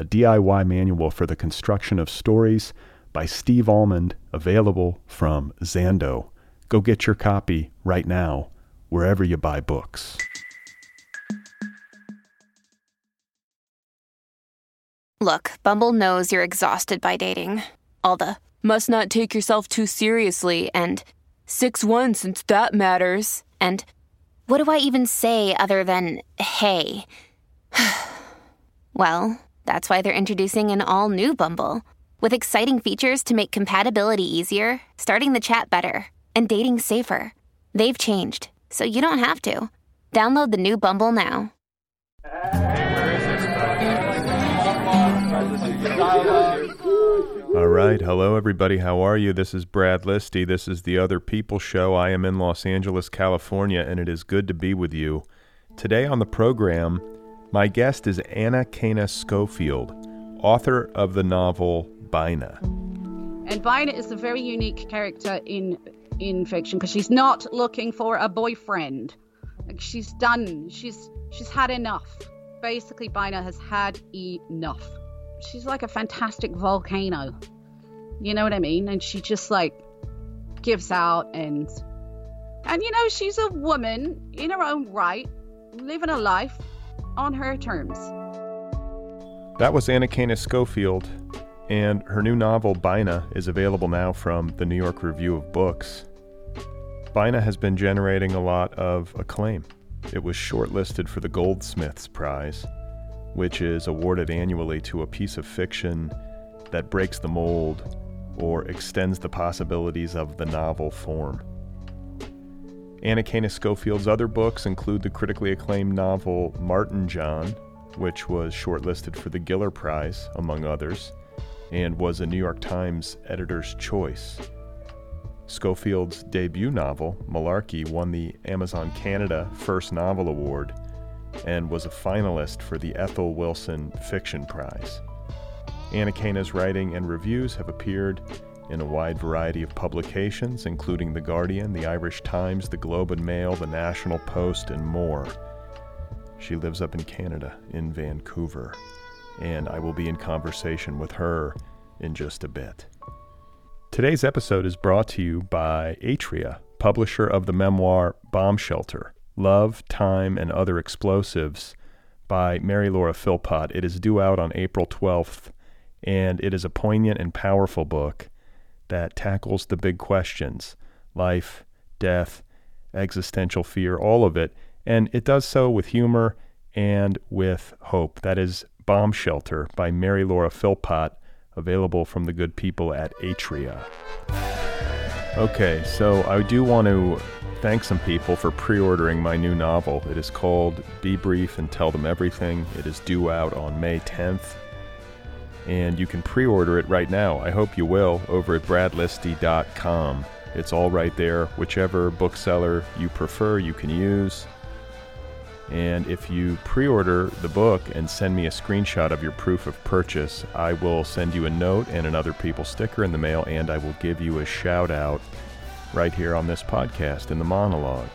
a DIY manual for the construction of stories by Steve Almond, available from Zando. Go get your copy right now, wherever you buy books. Look, Bumble knows you're exhausted by dating. All the must not take yourself too seriously and 6 1 since that matters. And what do I even say other than hey? well, that's why they're introducing an all new Bumble with exciting features to make compatibility easier, starting the chat better, and dating safer. They've changed, so you don't have to. Download the new Bumble now. All right. Hello, everybody. How are you? This is Brad Listi. This is the Other People Show. I am in Los Angeles, California, and it is good to be with you. Today on the program, my guest is Anakana Schofield, author of the novel Bina. And Bina is a very unique character in in fiction because she's not looking for a boyfriend. Like she's done. She's she's had enough. Basically, Bina has had enough she's like a fantastic volcano. You know what I mean? And she just like gives out and and you know, she's a woman in her own right, living a life on her terms. That was Anakana Schofield, and her new novel, Bina, is available now from the New York Review of Books. Bina has been generating a lot of acclaim. It was shortlisted for the Goldsmiths Prize which is awarded annually to a piece of fiction that breaks the mold or extends the possibilities of the novel form. Anakana Schofield's other books include the critically acclaimed novel Martin John, which was shortlisted for the Giller Prize, among others, and was a New York Times editor's choice. Schofield's debut novel, Malarkey, won the Amazon Canada First Novel Award and was a finalist for the Ethel Wilson Fiction Prize. Anakana's writing and reviews have appeared in a wide variety of publications, including The Guardian, The Irish Times, The Globe and Mail, The National Post, and more. She lives up in Canada, in Vancouver, and I will be in conversation with her in just a bit. Today's episode is brought to you by Atria, publisher of the memoir Bomb Shelter Love, Time, and Other Explosives by Mary Laura Philpott. It is due out on April 12th, and it is a poignant and powerful book that tackles the big questions life, death, existential fear, all of it. And it does so with humor and with hope. That is Bomb Shelter by Mary Laura Philpott, available from the good people at Atria. Okay, so I do want to thank some people for pre ordering my new novel. It is called Be Brief and Tell Them Everything. It is due out on May 10th, and you can pre order it right now. I hope you will over at bradlisti.com. It's all right there. Whichever bookseller you prefer, you can use. And if you pre order the book and send me a screenshot of your proof of purchase, I will send you a note and another People sticker in the mail, and I will give you a shout out right here on this podcast in the monologue.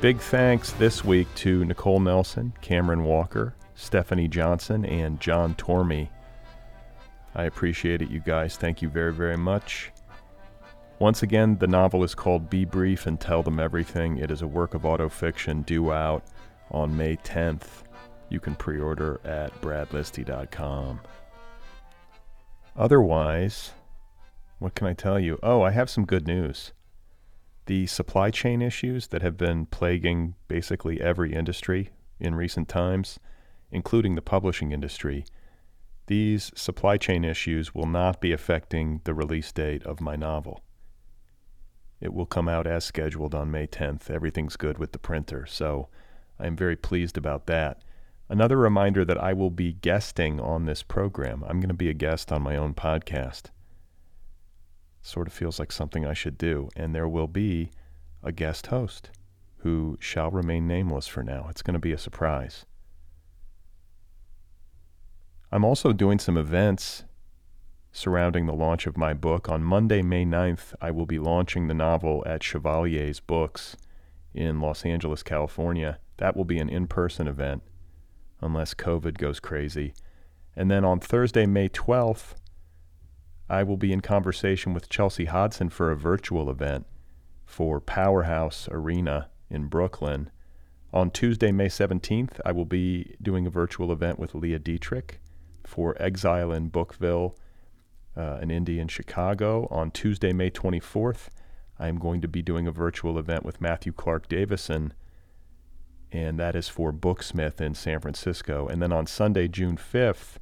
Big thanks this week to Nicole Nelson, Cameron Walker, Stephanie Johnson, and John Tormey. I appreciate it, you guys. Thank you very, very much. Once again, the novel is called Be Brief and Tell Them Everything. It is a work of autofiction due out on May 10th. You can pre order at bradlisti.com. Otherwise, What can I tell you? Oh, I have some good news. The supply chain issues that have been plaguing basically every industry in recent times, including the publishing industry, these supply chain issues will not be affecting the release date of my novel. It will come out as scheduled on May 10th. Everything's good with the printer, so I'm very pleased about that. Another reminder that I will be guesting on this program. I'm going to be a guest on my own podcast. Sort of feels like something I should do. And there will be a guest host who shall remain nameless for now. It's going to be a surprise. I'm also doing some events surrounding the launch of my book. On Monday, May 9th, I will be launching the novel at Chevalier's Books in Los Angeles, California. That will be an in person event, unless COVID goes crazy. And then on Thursday, May 12th, I will be in conversation with Chelsea Hodson for a virtual event for Powerhouse Arena in Brooklyn. On Tuesday, May 17th, I will be doing a virtual event with Leah Dieterich for Exile in Bookville, uh, an indie in Chicago. On Tuesday, May 24th, I am going to be doing a virtual event with Matthew Clark Davison, and that is for Booksmith in San Francisco. And then on Sunday, June 5th,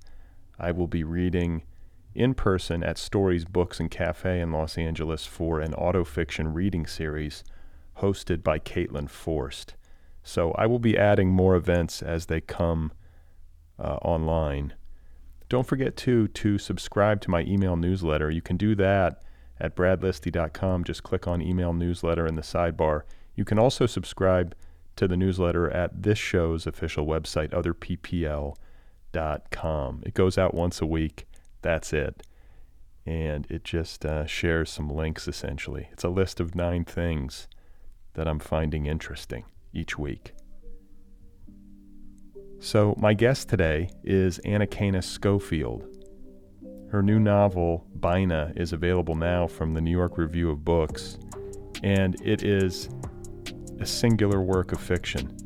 I will be reading in person at Stories Books and Cafe in Los Angeles for an autofiction reading series hosted by Caitlin Forst. So I will be adding more events as they come uh, online. Don't forget to to subscribe to my email newsletter. You can do that at bradlisti.com. Just click on email newsletter in the sidebar. You can also subscribe to the newsletter at this show's official website, otherppl.com. It goes out once a week. That's it. And it just uh, shares some links essentially. It's a list of nine things that I'm finding interesting each week. So, my guest today is Anakana Schofield. Her new novel, Bina, is available now from the New York Review of Books, and it is a singular work of fiction.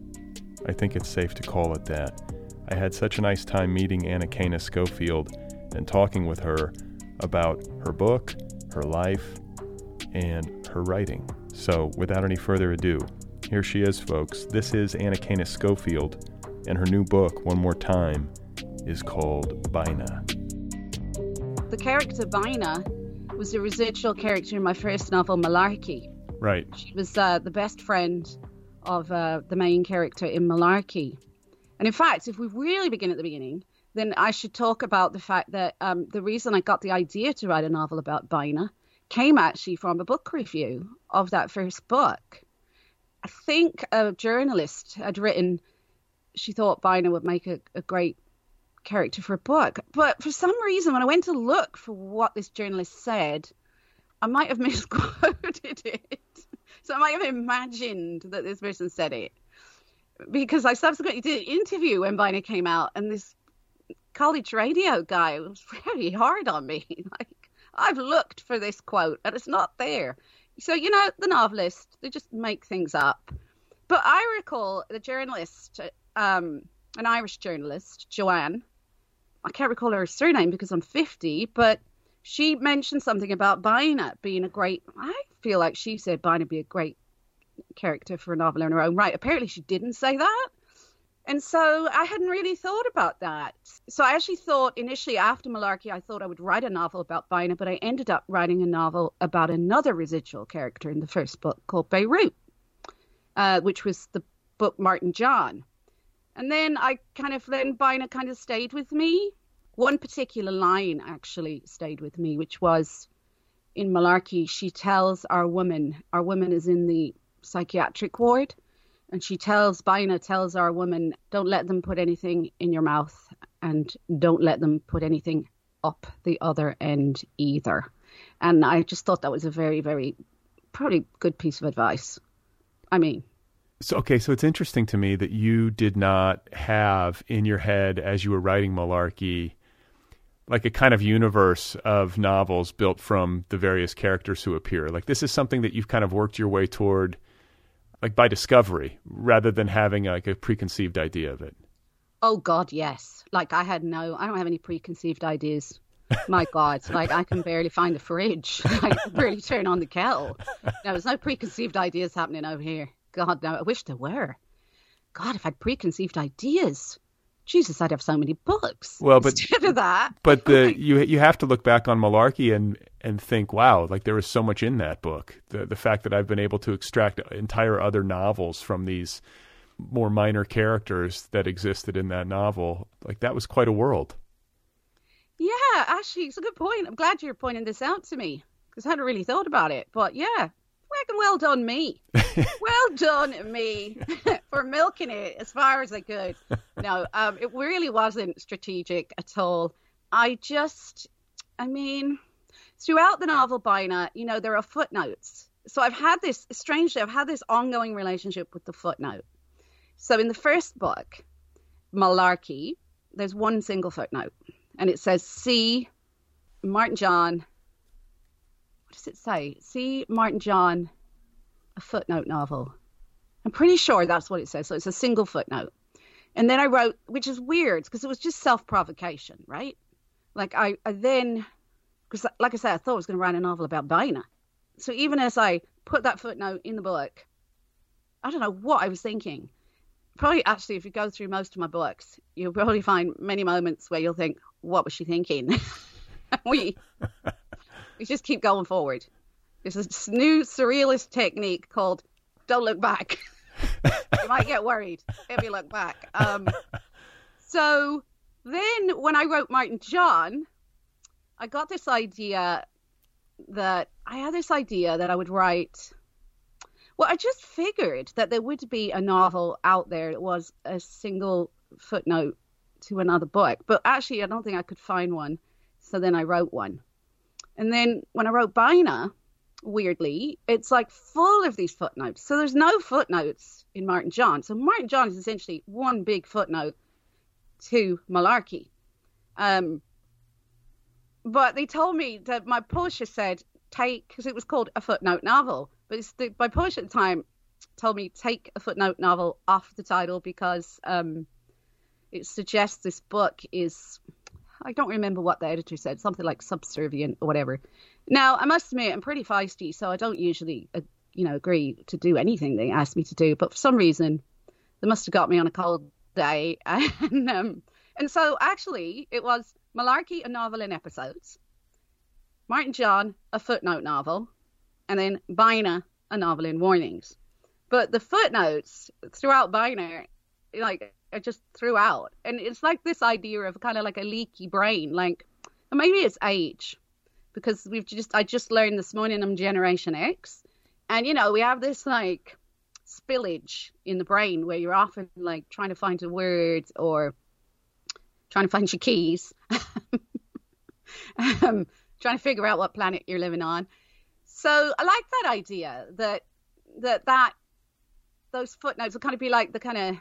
I think it's safe to call it that. I had such a nice time meeting Anakana Schofield and talking with her about her book, her life, and her writing. So, without any further ado, here she is, folks. This is Anakana Schofield and her new book, One More Time, is called Bina. The character Bina was a residual character in my first novel, Malarkey. Right. She was uh, the best friend of uh, the main character in Malarkey. And in fact, if we really begin at the beginning, then I should talk about the fact that um, the reason I got the idea to write a novel about Bina came actually from a book review of that first book. I think a journalist had written she thought Bina would make a, a great character for a book. But for some reason, when I went to look for what this journalist said, I might have misquoted it. So I might have imagined that this person said it. Because I subsequently did an interview when Bina came out, and this college radio guy was very hard on me. like, I've looked for this quote, and it's not there. So, you know, the novelist, they just make things up. But I recall the journalist um, an Irish journalist, Joanne. I can't recall her surname because I'm 50, but she mentioned something about Bina being a great. I feel like she said Bina be a great character for a novel in her own right. Apparently, she didn't say that. And so I hadn't really thought about that. So I actually thought initially after Malarkey, I thought I would write a novel about Bina, but I ended up writing a novel about another residual character in the first book called Beirut, uh, which was the book Martin John. And then I kind of then Bina kind of stayed with me. One particular line actually stayed with me, which was in Malarkey, she tells our woman, our woman is in the psychiatric ward, and she tells Bina tells our woman, don't let them put anything in your mouth and don't let them put anything up the other end either. And I just thought that was a very, very probably good piece of advice. I mean, so okay, so it's interesting to me that you did not have in your head as you were writing Malarkey like a kind of universe of novels built from the various characters who appear. Like this is something that you've kind of worked your way toward like by discovery rather than having like a preconceived idea of it. Oh god, yes. Like I had no I don't have any preconceived ideas. My God, like I can barely find the fridge. I can barely turn on the kettle. No, there's no preconceived ideas happening over here. God, now I wish there were. God, if I'd preconceived ideas, Jesus, I'd have so many books. Well, but instead of that, but the you you have to look back on Malarkey and and think, wow, like there was so much in that book. The the fact that I've been able to extract entire other novels from these more minor characters that existed in that novel, like that was quite a world. Yeah, actually, it's a good point. I'm glad you're pointing this out to me because I hadn't really thought about it. But yeah, well done me. well done me for milking it as far as I could. No, um, it really wasn't strategic at all. I just, I mean, throughout the novel, Bina, you know, there are footnotes. So I've had this, strangely, I've had this ongoing relationship with the footnote. So in the first book, Malarkey, there's one single footnote and it says see Martin John. What does it say? See Martin John, a footnote novel. I'm pretty sure that's what it says. So it's a single footnote. And then I wrote, which is weird because it was just self provocation, right? Like I, I then, because like I said, I thought I was going to write a novel about Bina. So even as I put that footnote in the book, I don't know what I was thinking. Probably actually, if you go through most of my books, you'll probably find many moments where you'll think, what was she thinking? we we just keep going forward. There's this new surrealist technique called "Don't look back." you might get worried if you look back. Um, so then, when I wrote Martin John, I got this idea that I had this idea that I would write. Well, I just figured that there would be a novel out there that was a single footnote to another book. But actually, I don't think I could find one. So then I wrote one. And then when I wrote Bina, weirdly, it's like full of these footnotes. So there's no footnotes in Martin John. So Martin John is essentially one big footnote to Malarkey. Um, but they told me that my publisher said take because it was called a footnote novel. But the, my publisher at the time told me take a footnote novel off the title because um, it suggests this book is I don't remember what the editor said, something like subservient or whatever. Now, I must admit, I'm pretty feisty, so I don't usually, uh, you know, agree to do anything they ask me to do. But for some reason, they must have got me on a cold day, and um, and so actually, it was Malarkey, a novel in episodes, Martin John, a footnote novel, and then Bina, a novel in warnings. But the footnotes throughout Bina, like just threw out. And it's like this idea of kind of like a leaky brain. Like maybe it's age because we've just I just learned this morning I'm Generation X, and you know we have this like spillage in the brain where you're often like trying to find a word or trying to find your keys, um, trying to figure out what planet you're living on. So I like that idea that that that those footnotes will kind of be like the kind of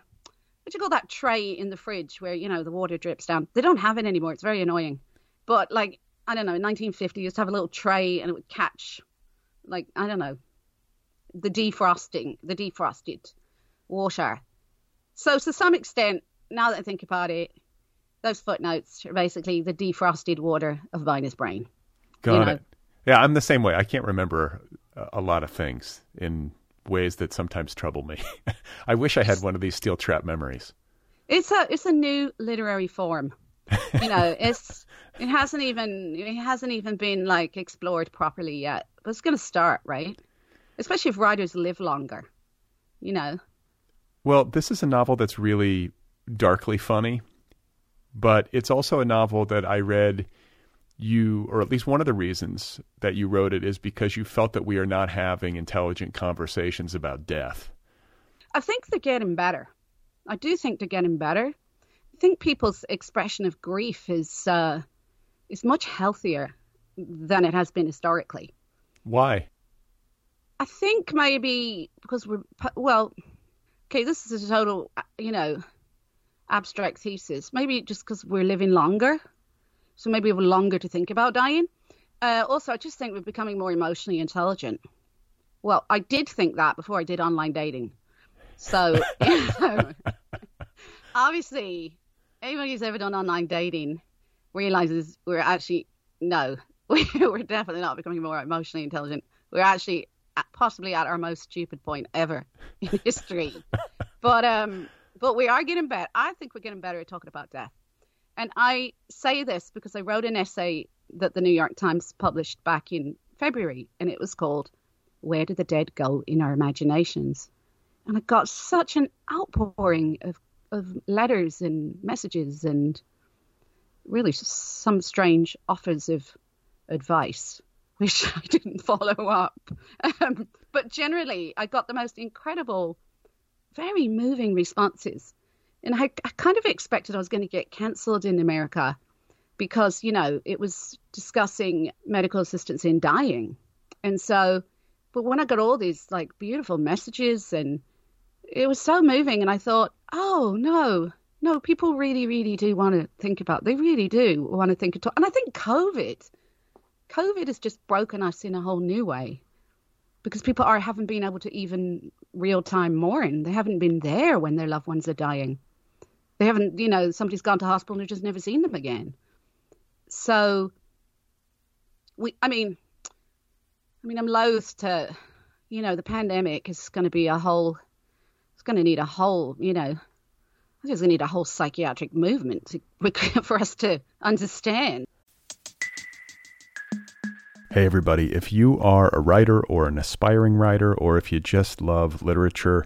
what do you call that tray in the fridge where you know the water drips down? They don't have it anymore. It's very annoying. But like I don't know, in 1950, you used to have a little tray and it would catch, like I don't know, the defrosting, the defrosted water. So to some extent, now that I think about it, those footnotes are basically the defrosted water of Bina's brain. Got you know? it. Yeah, I'm the same way. I can't remember a lot of things in ways that sometimes trouble me. I wish I had one of these steel trap memories. It's a it's a new literary form. You know, it's it hasn't even it hasn't even been like explored properly yet. But it's going to start, right? Especially if writers live longer. You know. Well, this is a novel that's really darkly funny, but it's also a novel that I read you, or at least one of the reasons that you wrote it, is because you felt that we are not having intelligent conversations about death. I think they're getting better. I do think they're getting better. I think people's expression of grief is uh, is much healthier than it has been historically. Why? I think maybe because we're well. Okay, this is a total, you know, abstract thesis. Maybe just because we're living longer so maybe we have longer to think about dying. Uh, also, I just think we're becoming more emotionally intelligent. Well, I did think that before I did online dating. So, obviously, anybody who's ever done online dating realizes we're actually no, we're definitely not becoming more emotionally intelligent. We're actually at, possibly at our most stupid point ever in history. but um, but we are getting better. I think we're getting better at talking about death. And I say this because I wrote an essay that the New York Times published back in February, and it was called "Where Do the Dead Go in Our Imaginations?" And I got such an outpouring of of letters and messages and really some strange offers of advice, which I didn't follow up. Um, but generally, I got the most incredible, very moving responses. And I, I kind of expected I was going to get cancelled in America because, you know, it was discussing medical assistance in dying. And so, but when I got all these like beautiful messages and it was so moving, and I thought, oh no, no, people really, really do want to think about. They really do want to think and talk. And I think COVID, COVID has just broken us in a whole new way, because people are haven't been able to even real time mourn. They haven't been there when their loved ones are dying. They haven't, you know, somebody's gone to hospital and they've just never seen them again. So, we, I mean, I mean, I'm loath to, you know, the pandemic is going to be a whole. It's going to need a whole, you know, I think it's going to need a whole psychiatric movement to, for us to understand. Hey, everybody. If you are a writer or an aspiring writer, or if you just love literature,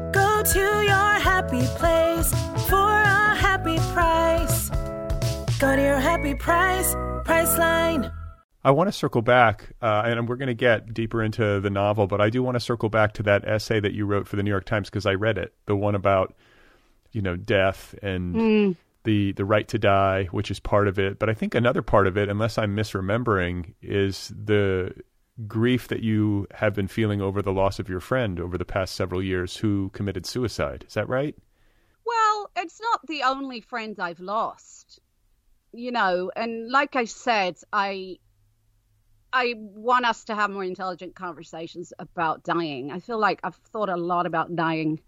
Go to your happy place for a happy price. Go to your happy price, Priceline. I want to circle back, uh, and we're going to get deeper into the novel, but I do want to circle back to that essay that you wrote for the New York Times because I read it, the one about, you know, death and mm. the the right to die, which is part of it. But I think another part of it, unless I'm misremembering, is the grief that you have been feeling over the loss of your friend over the past several years who committed suicide. Is that right? Well, it's not the only friend I've lost. You know, and like I said, I I want us to have more intelligent conversations about dying. I feel like I've thought a lot about dying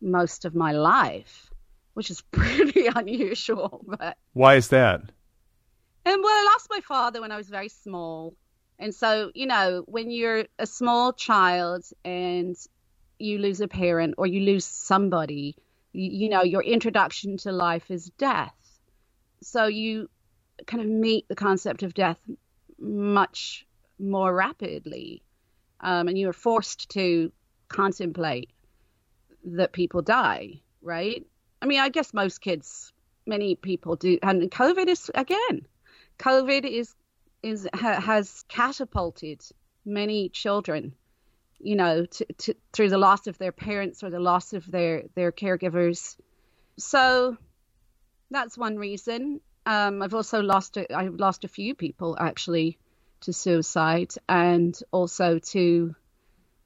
most of my life, which is pretty unusual. But why is that? And well, I lost my father when I was very small, and so you know, when you're a small child and you lose a parent or you lose somebody, you, you know, your introduction to life is death. So you kind of meet the concept of death much more rapidly. Um, and you're forced to contemplate that people die, right? I mean, I guess most kids, many people do. And COVID is, again, COVID is, is ha, has catapulted many children, you know, to, to, through the loss of their parents or the loss of their, their caregivers. So that's one reason. Um, I've also lost a, I've lost a few people actually to suicide and also to,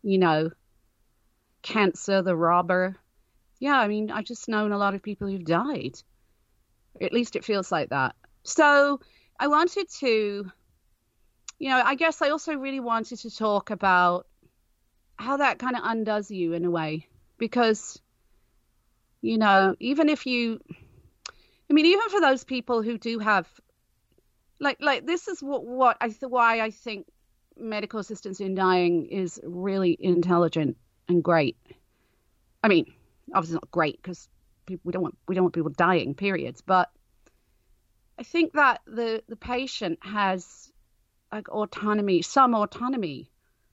you know, cancer, the robber. Yeah, I mean, I've just known a lot of people who've died. At least it feels like that. So I wanted to you know, I guess I also really wanted to talk about how that kind of undoes you in a way because you know, even if you I mean, even for those people who do have like like this is what what I why I think medical assistance in dying is really intelligent and great. I mean, obviously not great because we don't want we don't want people dying. Periods, but I think that the the patient has like autonomy, some autonomy,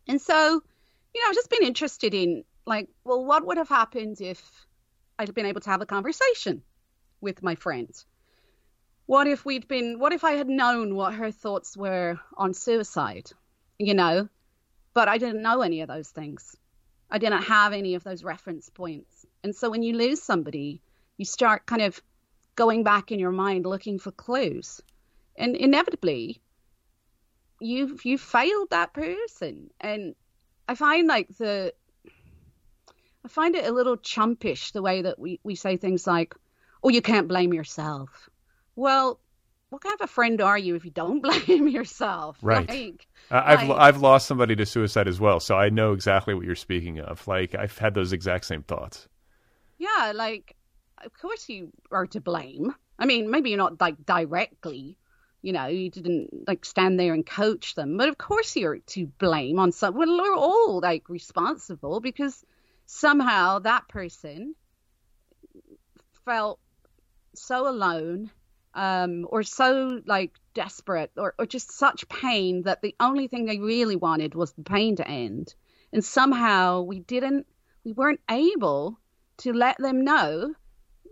and so you know I've just been interested in like, well, what would have happened if I'd been able to have a conversation with my friends? What if we'd been? What if I had known what her thoughts were on suicide? You know, but I didn't know any of those things. I didn't have any of those reference points. And so when you lose somebody, you start kind of going back in your mind looking for clues. And inevitably, you've you failed that person. And I find like the I find it a little chumpish the way that we, we say things like, Oh, you can't blame yourself. Well, what kind of a friend are you if you don't blame yourself? Right. Like, I've like, I've lost somebody to suicide as well, so I know exactly what you're speaking of. Like I've had those exact same thoughts. Yeah, like of course you are to blame. I mean, maybe you're not like directly, you know, you didn't like stand there and coach them, but of course you're to blame on some. Well, we're all like responsible because somehow that person felt so alone um, or so like desperate or, or just such pain that the only thing they really wanted was the pain to end. And somehow we didn't, we weren't able to let them know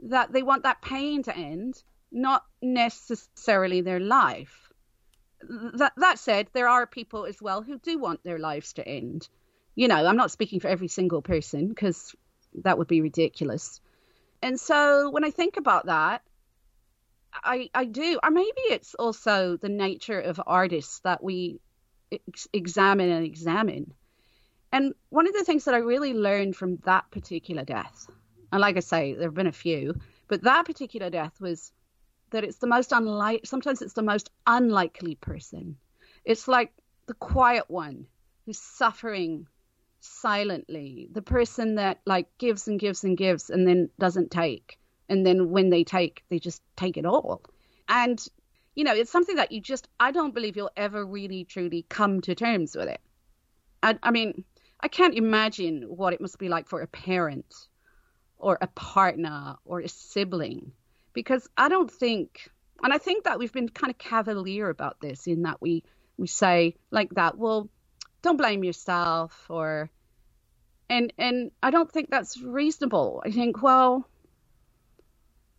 that they want that pain to end, not necessarily their life. That, that said, there are people as well who do want their lives to end. You know, I'm not speaking for every single person because that would be ridiculous. And so when I think about that, I, I do, or maybe it's also the nature of artists that we ex- examine and examine. And one of the things that I really learned from that particular death, and like I say, there have been a few, but that particular death was that it's the most unlike, sometimes it's the most unlikely person. It's like the quiet one who's suffering silently, the person that like gives and gives and gives and then doesn't take. And then when they take they just take it all. And you know it's something that you just i don't believe you'll ever really truly come to terms with it. I, I mean i can't imagine what it must be like for a parent or a partner or a sibling because i don't think and i think that we've been kind of cavalier about this in that we we say like that well don't blame yourself or and and i don't think that's reasonable i think well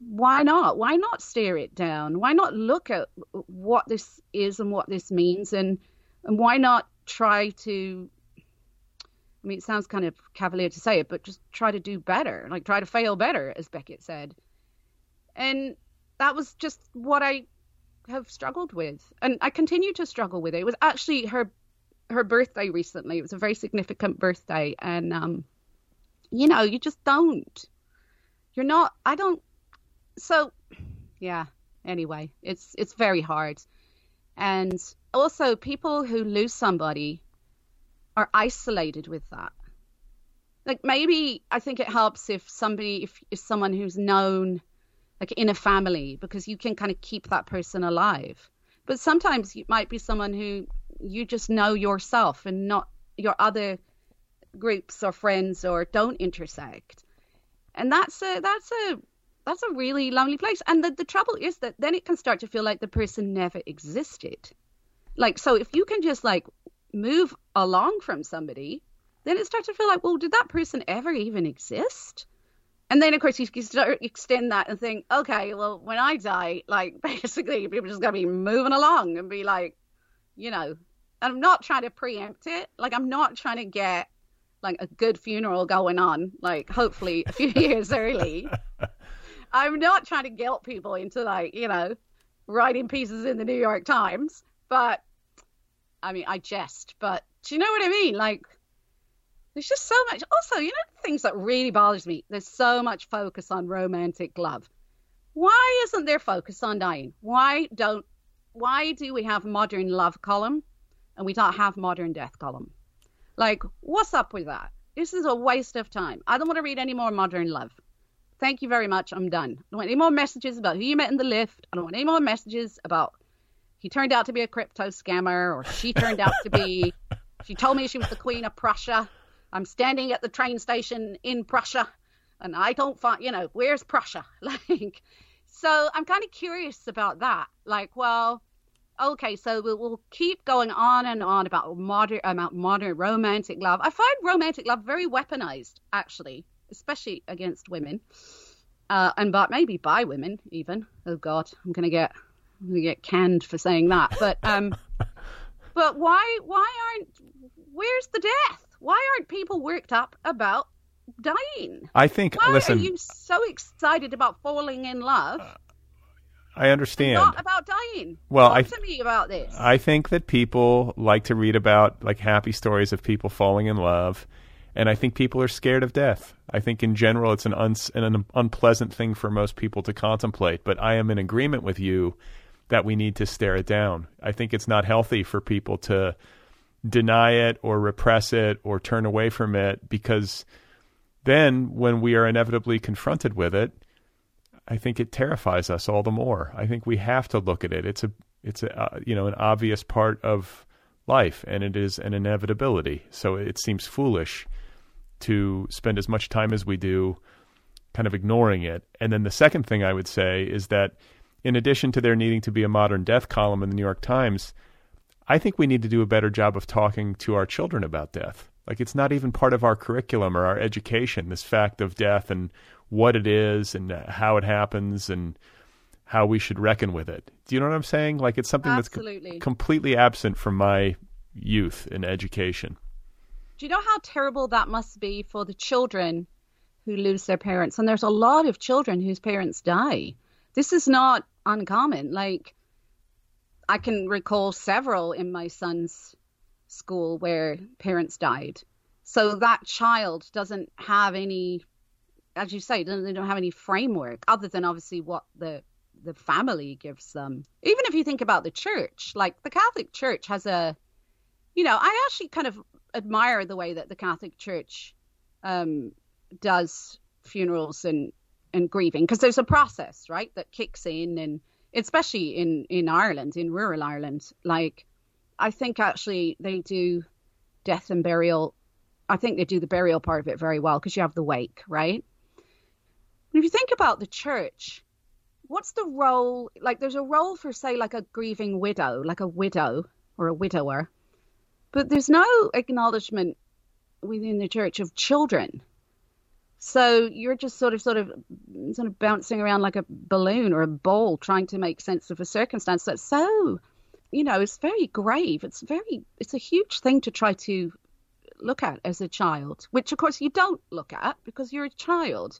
why not? Why not stare it down? Why not look at what this is and what this means, and and why not try to? I mean, it sounds kind of cavalier to say it, but just try to do better, like try to fail better, as Beckett said. And that was just what I have struggled with, and I continue to struggle with it. It was actually her her birthday recently. It was a very significant birthday, and um, you know, you just don't. You're not. I don't so yeah anyway it's it's very hard and also people who lose somebody are isolated with that like maybe i think it helps if somebody if, if someone who's known like in a family because you can kind of keep that person alive but sometimes it might be someone who you just know yourself and not your other groups or friends or don't intersect and that's a that's a that's a really lonely place. And the, the trouble is that then it can start to feel like the person never existed. Like, so if you can just like move along from somebody, then it starts to feel like, well, did that person ever even exist? And then, of course, you start extend that and think, okay, well, when I die, like, basically, people are just to be moving along and be like, you know, And I'm not trying to preempt it. Like, I'm not trying to get like a good funeral going on, like, hopefully a few years early. I'm not trying to guilt people into like, you know, writing pieces in the New York Times, but I mean, I jest, but do you know what I mean? Like, there's just so much. Also, you know, things that really bothers me. There's so much focus on romantic love. Why isn't there focus on dying? Why don't? Why do we have modern love column? and we don't have modern death column. Like, what's up with that? This is a waste of time. I don't want to read any more modern love. Thank you very much. I'm done. I don't want any more messages about who you met in the lift. I don't want any more messages about he turned out to be a crypto scammer or she turned out to be she told me she was the queen of Prussia. I'm standing at the train station in Prussia and I don't find, you know, where's Prussia? Like, so I'm kind of curious about that. Like, well, okay, so we'll, we'll keep going on and on about modern about modern romantic love. I find romantic love very weaponized, actually, especially against women, uh, and but maybe by women even. Oh God, I'm gonna get I'm gonna get canned for saying that. But um, but why why aren't where's the death? Why aren't people worked up about dying? I think. Why listen, are you so excited about falling in love? I understand. Not about dying. Well, Talk I- to me about this. I think that people like to read about like happy stories of people falling in love, and I think people are scared of death. I think in general it's an, uns- an unpleasant thing for most people to contemplate. But I am in agreement with you that we need to stare it down. I think it's not healthy for people to deny it or repress it or turn away from it because then when we are inevitably confronted with it, I think it terrifies us all the more. I think we have to look at it. It's a it's a uh, you know an obvious part of life and it is an inevitability. So it seems foolish to spend as much time as we do kind of ignoring it. And then the second thing I would say is that in addition to there needing to be a modern death column in the New York Times, I think we need to do a better job of talking to our children about death. Like it's not even part of our curriculum or our education, this fact of death and what it is and how it happens and how we should reckon with it. Do you know what I'm saying? Like it's something that's Absolutely. com- completely absent from my youth and education. Do you know how terrible that must be for the children who lose their parents? And there's a lot of children whose parents die. This is not uncommon. Like, I can recall several in my son's school where parents died. So that child doesn't have any, as you say, they don't have any framework other than obviously what the the family gives them. Even if you think about the church, like the Catholic Church has a, you know, I actually kind of admire the way that the Catholic Church um, does funerals and and grieving because there's a process, right, that kicks in, and especially in in Ireland, in rural Ireland, like I think actually they do death and burial. I think they do the burial part of it very well because you have the wake, right? And if you think about the church, what's the role? Like, there's a role for, say, like a grieving widow, like a widow or a widower, but there's no acknowledgement within the church of children. So you're just sort of, sort of, sort of bouncing around like a balloon or a ball, trying to make sense of a circumstance that's so, you know, it's very grave. It's very, it's a huge thing to try to look at as a child, which of course you don't look at because you're a child.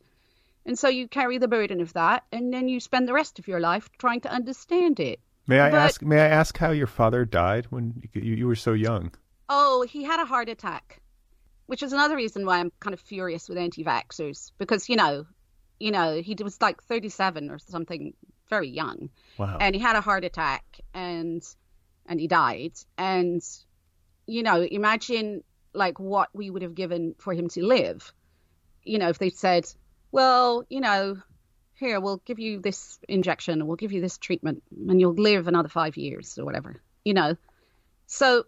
And so you carry the burden of that, and then you spend the rest of your life trying to understand it. May I But- ask? May I ask how your father died when you, you were so young? Oh, he had a heart attack, which is another reason why I'm kind of furious with anti-vaxxers because you know, you know, he was like 37 or something, very young, Wow. and he had a heart attack and and he died. And you know, imagine like what we would have given for him to live. You know, if they said, well, you know, here we'll give you this injection, we'll give you this treatment, and you'll live another five years or whatever. You know, so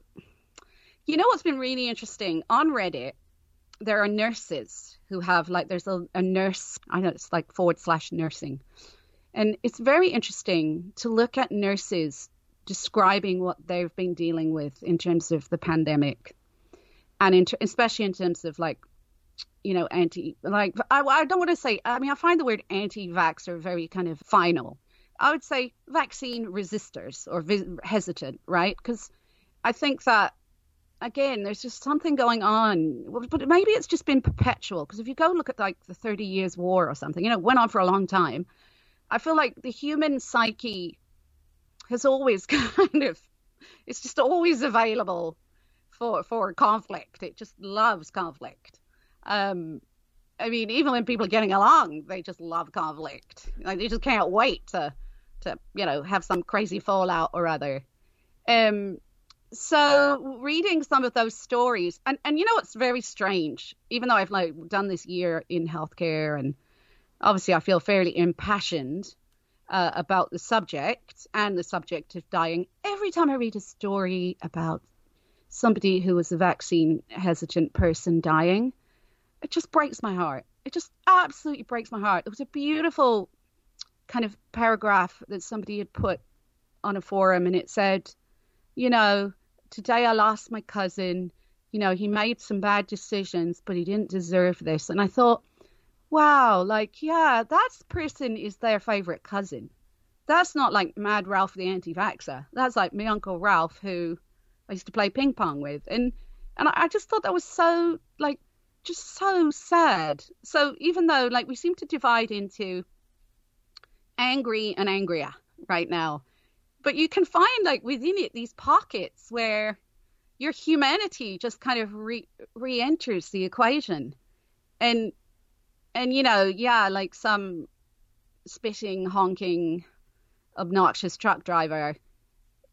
you know what's been really interesting on Reddit? There are nurses who have like there's a, a nurse I know it's like forward slash nursing, and it's very interesting to look at nurses describing what they've been dealing with in terms of the pandemic, and in especially in terms of like you know anti like I, I don't want to say I mean I find the word anti-vaxxer very kind of final. I would say vaccine resistors or vis- hesitant, right? Because I think that again, there's just something going on. But maybe it's just been perpetual. Because if you go look at like the Thirty Years' War or something, you know, went on for a long time. I feel like the human psyche has always kind of, it's just always available for for conflict. It just loves conflict. Um, I mean, even when people are getting along, they just love conflict. Like they just can't wait to to you know have some crazy fallout or other. Um, so reading some of those stories, and and you know it's very strange. Even though I've like done this year in healthcare, and obviously I feel fairly impassioned uh, about the subject and the subject of dying. Every time I read a story about somebody who was a vaccine hesitant person dying, it just breaks my heart. It just absolutely breaks my heart. It was a beautiful kind of paragraph that somebody had put on a forum, and it said, you know, today I lost my cousin. You know, he made some bad decisions, but he didn't deserve this. And I thought, wow, like, yeah, that person is their favorite cousin. That's not like Mad Ralph the anti vaxxer. That's like my Uncle Ralph, who I used to play ping pong with. And and I just thought that was so like just so sad. So even though like we seem to divide into angry and angrier right now, but you can find like within it these pockets where your humanity just kind of re re-enters the equation. And and you know yeah like some spitting honking obnoxious truck driver.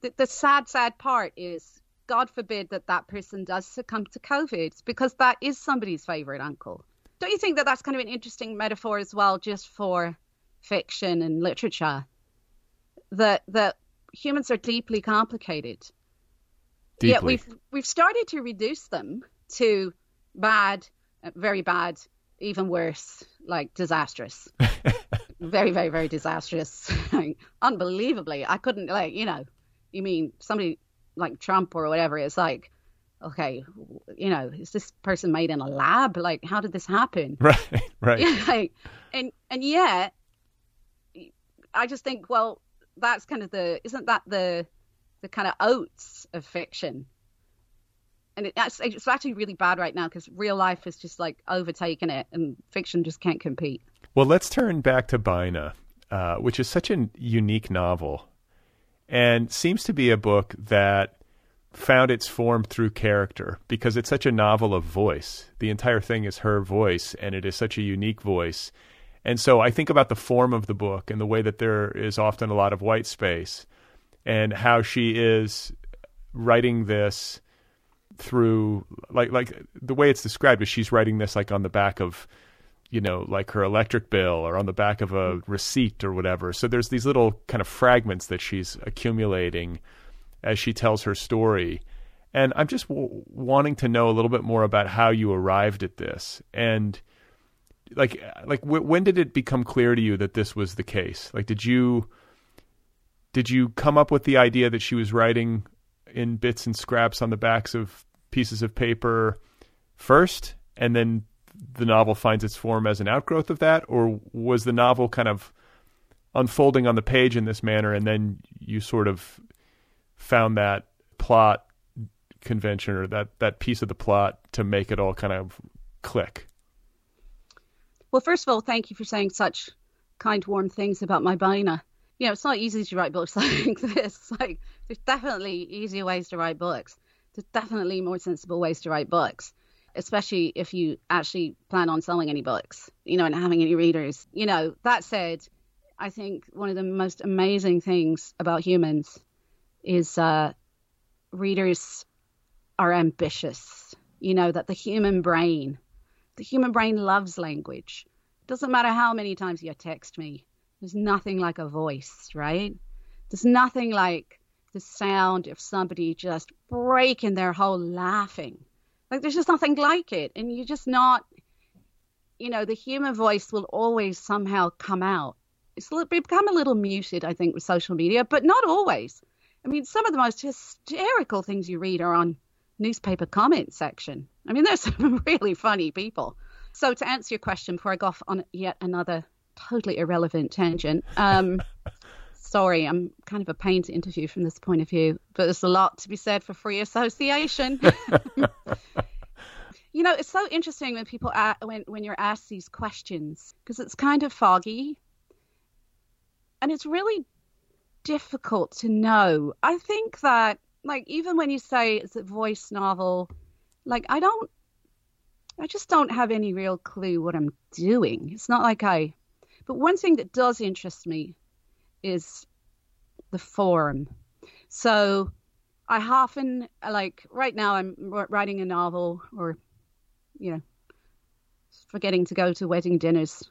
The, the sad sad part is god forbid that that person does succumb to covid because that is somebody's favorite uncle. Don't you think that that's kind of an interesting metaphor as well just for fiction and literature? That that humans are deeply complicated. Deeply. Yet we've we've started to reduce them to bad, uh, very bad, even worse, like disastrous. very, very, very disastrous. Unbelievably, I couldn't like you know, you mean somebody like Trump or whatever? It's like, okay, you know, is this person made in a lab? Like, how did this happen? Right, right. Yeah, like, and and yet, I just think, well, that's kind of the isn't that the the kind of oats of fiction? And it, it's, it's actually really bad right now because real life is just like overtaking it and fiction just can't compete. Well let's turn back to Bina uh, which is such a unique novel and seems to be a book that found its form through character because it's such a novel of voice. The entire thing is her voice and it is such a unique voice and so I think about the form of the book and the way that there is often a lot of white space and how she is writing this through like like the way it's described is she's writing this like on the back of you know like her electric bill or on the back of a mm-hmm. receipt or whatever. So there's these little kind of fragments that she's accumulating as she tells her story. And i'm just w- wanting to know a little bit more about how you arrived at this. And like like w- when did it become clear to you that this was the case? Like did you did you come up with the idea that she was writing in bits and scraps on the backs of pieces of paper first and then the novel finds its form as an outgrowth of that or was the novel kind of unfolding on the page in this manner and then you sort of found that plot convention or that that piece of the plot to make it all kind of click well, first of all, thank you for saying such kind, warm things about my Bina. You know, it's not easy to write books like this. Like, there's definitely easier ways to write books. There's definitely more sensible ways to write books, especially if you actually plan on selling any books, you know, and having any readers. You know, that said, I think one of the most amazing things about humans is uh, readers are ambitious. You know, that the human brain the human brain loves language. Doesn't matter how many times you text me. There's nothing like a voice, right? There's nothing like the sound of somebody just breaking their whole laughing. Like there's just nothing like it. And you're just not, you know, the human voice will always somehow come out. It's become a little muted, I think, with social media, but not always. I mean, some of the most hysterical things you read are on newspaper comment section. I mean, there's some really funny people. So to answer your question before I go off on yet another totally irrelevant tangent, um, sorry, I'm kind of a pain to interview from this point of view, but there's a lot to be said for free association. you know, it's so interesting when people when when you're asked these questions because it's kind of foggy, and it's really difficult to know. I think that like even when you say it's a voice novel, like I don't I just don't have any real clue what I'm doing. It's not like I but one thing that does interest me is the form. So I often like right now I'm writing a novel or you know forgetting to go to wedding dinners,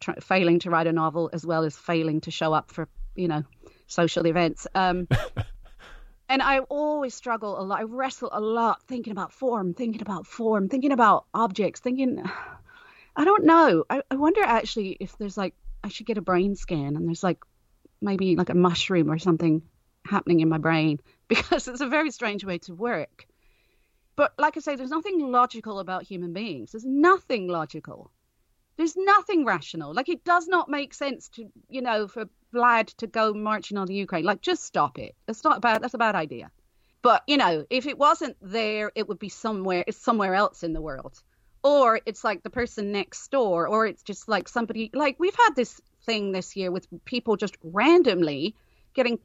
try, failing to write a novel as well as failing to show up for you know social events. Um, and I always struggle a lot. I wrestle a lot thinking about form, thinking about form, thinking about objects, thinking. I don't know. I, I wonder actually if there's like I should get a brain scan and there's like maybe like a mushroom or something happening in my brain because it's a very strange way to work. But like I say, there's nothing logical about human beings. There's nothing logical. There's nothing rational. Like it does not make sense to, you know, for Vlad to go marching on the Ukraine. Like just stop it. It's not bad. That's a bad idea. But you know, if it wasn't there, it would be somewhere. It's somewhere else in the world, or it's like the person next door, or it's just like somebody. Like we've had this thing this year with people just randomly getting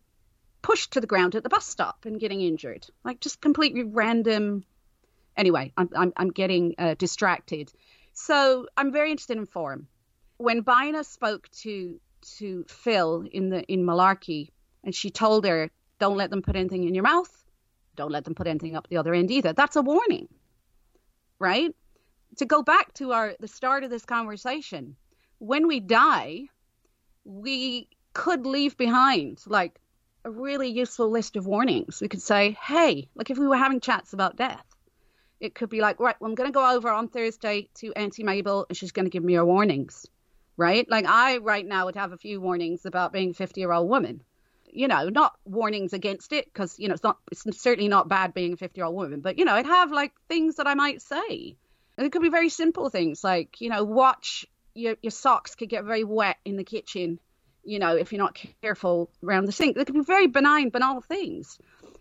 pushed to the ground at the bus stop and getting injured. Like just completely random anyway, I'm I'm, I'm getting uh, distracted. So I'm very interested in form. When Bina spoke to to Phil in the in Malarkey, and she told her, "Don't let them put anything in your mouth. Don't let them put anything up the other end either." That's a warning, right? To go back to our the start of this conversation, when we die, we could leave behind like a really useful list of warnings. We could say, "Hey, like if we were having chats about death." it could be like, right, well, I'm going to go over on Thursday to Auntie Mabel and she's going to give me her warnings, right? Like I right now would have a few warnings about being a 50 year old woman. You know, not warnings against it because, you know, it's not, it's certainly not bad being a 50 year old woman, but, you know, I'd have like things that I might say. And it could be very simple things like, you know, watch your, your socks could get very wet in the kitchen, you know, if you're not careful around the sink. They could be very benign, banal things.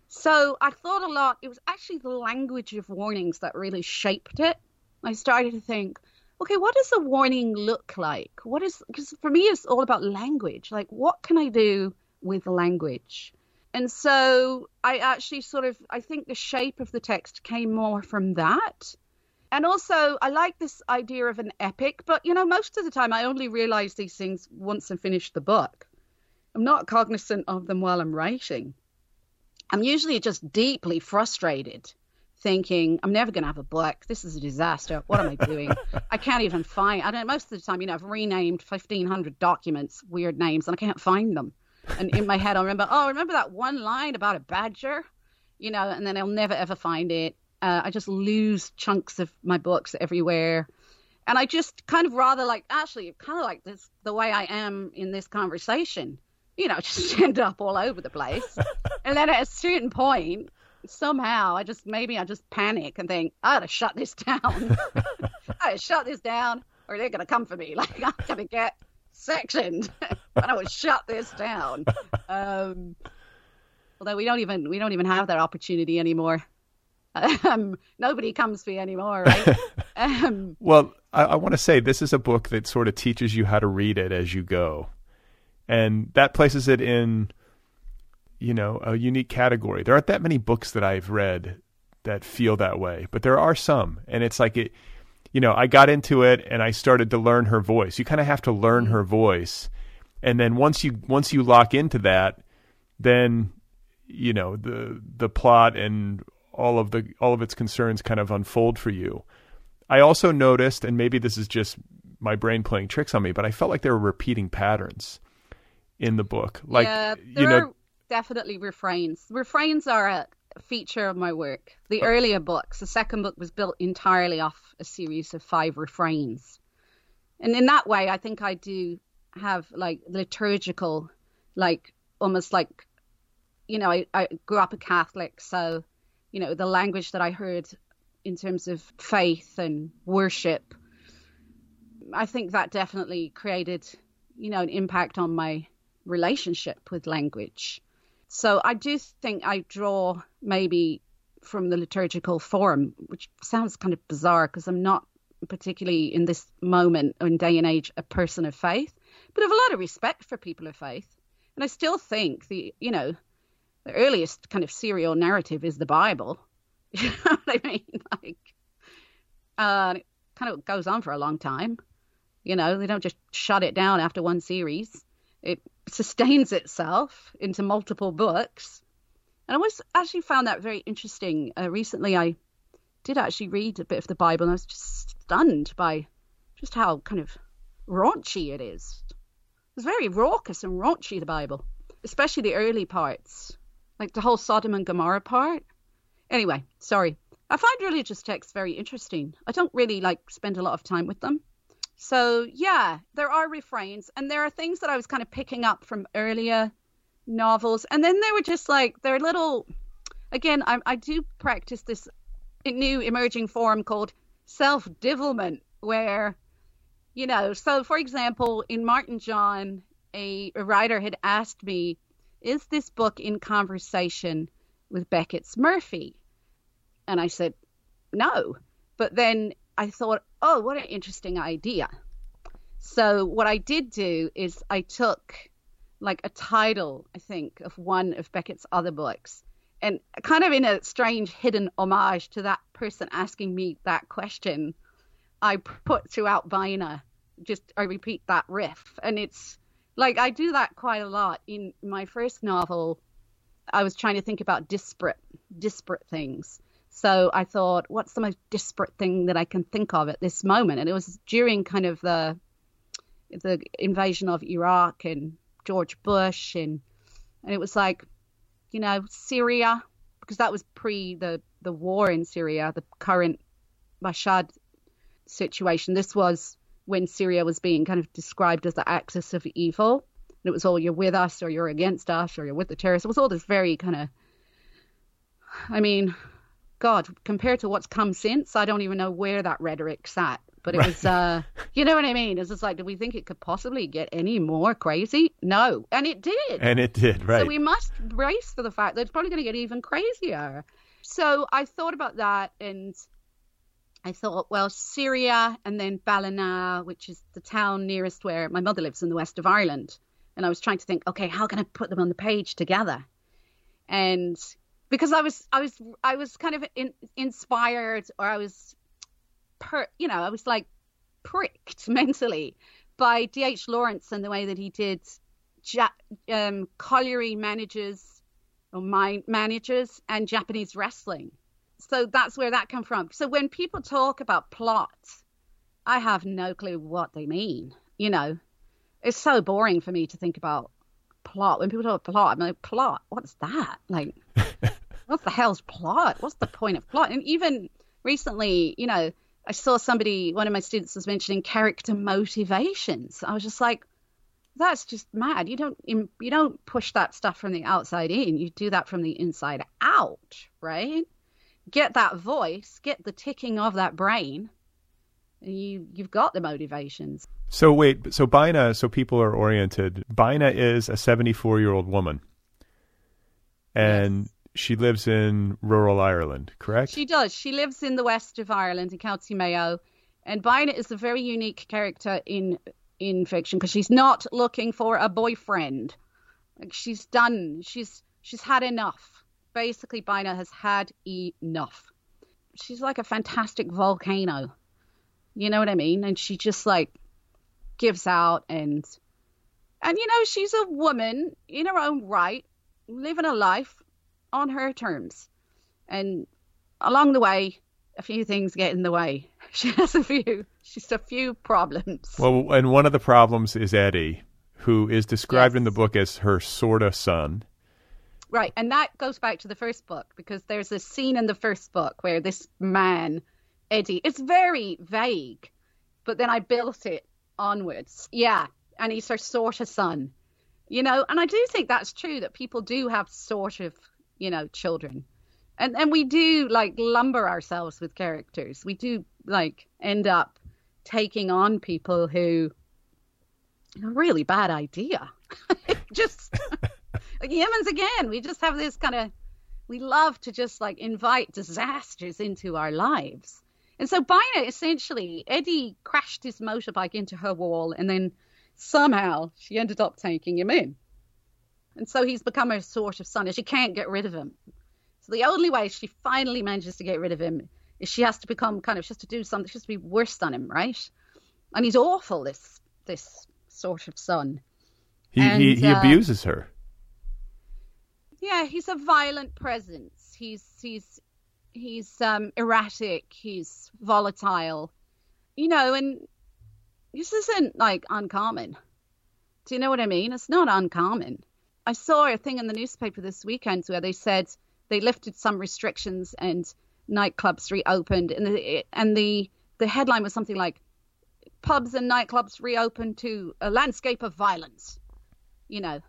So I thought a lot. It was actually the language of warnings that really shaped it. I started to think, okay, what does a warning look like? What is because for me it's all about language. Like, what can I do with language? And so I actually sort of I think the shape of the text came more from that. And also, I like this idea of an epic, but you know, most of the time I only realize these things once I finish the book. I'm not cognizant of them while I'm writing. I'm usually just deeply frustrated, thinking, I'm never going to have a book. This is a disaster. What am I doing? I can't even find. I don't. Most of the time, you know, I've renamed 1,500 documents, weird names, and I can't find them. And in my head, I remember, oh, remember that one line about a badger, you know, and then I'll never ever find it. Uh, I just lose chunks of my books everywhere. And I just kind of rather like, actually, kind of like this, the way I am in this conversation you know, just end up all over the place. and then at a certain point, somehow I just maybe I just panic and think I gotta shut this down. I gotta shut this down, or they're gonna come for me. Like I'm gonna get sectioned. I would shut this down. Um, although we don't even we don't even have that opportunity anymore. Um, nobody comes for you anymore, right? Um, well, I, I want to say this is a book that sort of teaches you how to read it as you go and that places it in you know a unique category. There aren't that many books that i've read that feel that way but there are some. And it's like it you know i got into it and i started to learn her voice. You kind of have to learn mm-hmm. her voice. And then once you once you lock into that then you know the the plot and all of the all of its concerns kind of unfold for you. I also noticed and maybe this is just my brain playing tricks on me but i felt like there were repeating patterns in the book. Like yeah, you know, are definitely refrains. Refrains are a feature of my work. The oh. earlier books, the second book was built entirely off a series of five refrains. And in that way, I think I do have like liturgical, like almost like, you know, I, I grew up a Catholic, so, you know, the language that I heard in terms of faith and worship, I think that definitely created, you know, an impact on my relationship with language. So I do think I draw maybe from the liturgical form, which sounds kind of bizarre because I'm not particularly in this moment in day and age a person of faith, but I have a lot of respect for people of faith. And I still think the, you know, the earliest kind of serial narrative is the Bible. You know what I mean? Like, uh, it kind of goes on for a long time. You know, they don't just shut it down after one series. It sustains itself into multiple books. And I was actually found that very interesting. Uh, recently, I did actually read a bit of the Bible, and I was just stunned by just how kind of raunchy it is. It's very raucous and raunchy, the Bible, especially the early parts, like the whole Sodom and Gomorrah part. Anyway, sorry. I find religious texts very interesting. I don't really like spend a lot of time with them. So yeah, there are refrains, and there are things that I was kind of picking up from earlier novels, and then they were just like they're little. Again, I, I do practice this new emerging form called self-divilment, where you know. So, for example, in Martin John, a, a writer had asked me, "Is this book in conversation with Beckett's Murphy?" And I said, "No." But then I thought, oh, what an interesting idea. So what I did do is I took like a title, I think, of one of Beckett's other books, and kind of in a strange hidden homage to that person asking me that question, I put throughout Bina. Just I repeat that riff, and it's like I do that quite a lot in my first novel. I was trying to think about disparate, disparate things. So I thought, what's the most disparate thing that I can think of at this moment? And it was during kind of the the invasion of Iraq and George Bush and and it was like, you know, Syria because that was pre the the war in Syria, the current Bashar situation. This was when Syria was being kind of described as the axis of evil. And it was all you're with us or you're against us or you're with the terrorists. It was all this very kind of I mean, God, compared to what's come since, I don't even know where that rhetoric sat. But it right. was, uh, you know what I mean? It's just like, do we think it could possibly get any more crazy? No. And it did. And it did, right. So we must brace for the fact that it's probably going to get even crazier. So I thought about that and I thought, well, Syria and then Ballina, which is the town nearest where my mother lives in the west of Ireland. And I was trying to think, okay, how can I put them on the page together? And because I was I was I was kind of in, inspired or I was per you know I was like pricked mentally by D.H. Lawrence and the way that he did ja- um, colliery managers or mine managers and Japanese wrestling. So that's where that come from. So when people talk about plot, I have no clue what they mean. You know, it's so boring for me to think about plot. When people talk about plot, I'm like, plot? What's that? Like, what the hell's plot? What's the point of plot? And even recently, you know, I saw somebody, one of my students was mentioning character motivations. I was just like, that's just mad. You don't you don't push that stuff from the outside in. You do that from the inside out, right? Get that voice, get the ticking of that brain, and you you've got the motivations. So wait, so Bina, so people are oriented. Bina is a 74 year old woman, and yes she lives in rural Ireland, correct? She does. She lives in the west of Ireland in County Mayo, and Bina is a very unique character in in fiction because she's not looking for a boyfriend. Like she's done. She's she's had enough. Basically, Bina has had enough. She's like a fantastic volcano. You know what I mean? And she just like gives out and and you know she's a woman in her own right, living a life on her terms. And along the way, a few things get in the way. She has a few, she's a few problems. Well, and one of the problems is Eddie, who is described yes. in the book as her sort of son. Right, and that goes back to the first book because there's a scene in the first book where this man, Eddie, it's very vague, but then I built it onwards. Yeah, and he's her sort of son, you know, and I do think that's true that people do have sort of you know, children. And and we do like lumber ourselves with characters. We do like end up taking on people who a really bad idea. just like humans again, we just have this kind of we love to just like invite disasters into our lives. And so Bina essentially, Eddie crashed his motorbike into her wall and then somehow she ended up taking him in. And so he's become a sort of son, and she can't get rid of him. So the only way she finally manages to get rid of him is she has to become kind of, she has to do something, she has to be worse than him, right? And he's awful, this this sort of son. He and, he, he uh, abuses her. Yeah, he's a violent presence. He's he's he's um, erratic. He's volatile. You know, and this isn't like uncommon. Do you know what I mean? It's not uncommon. I saw a thing in the newspaper this weekend where they said they lifted some restrictions and nightclubs reopened, and the and the the headline was something like pubs and nightclubs reopened to a landscape of violence. You know,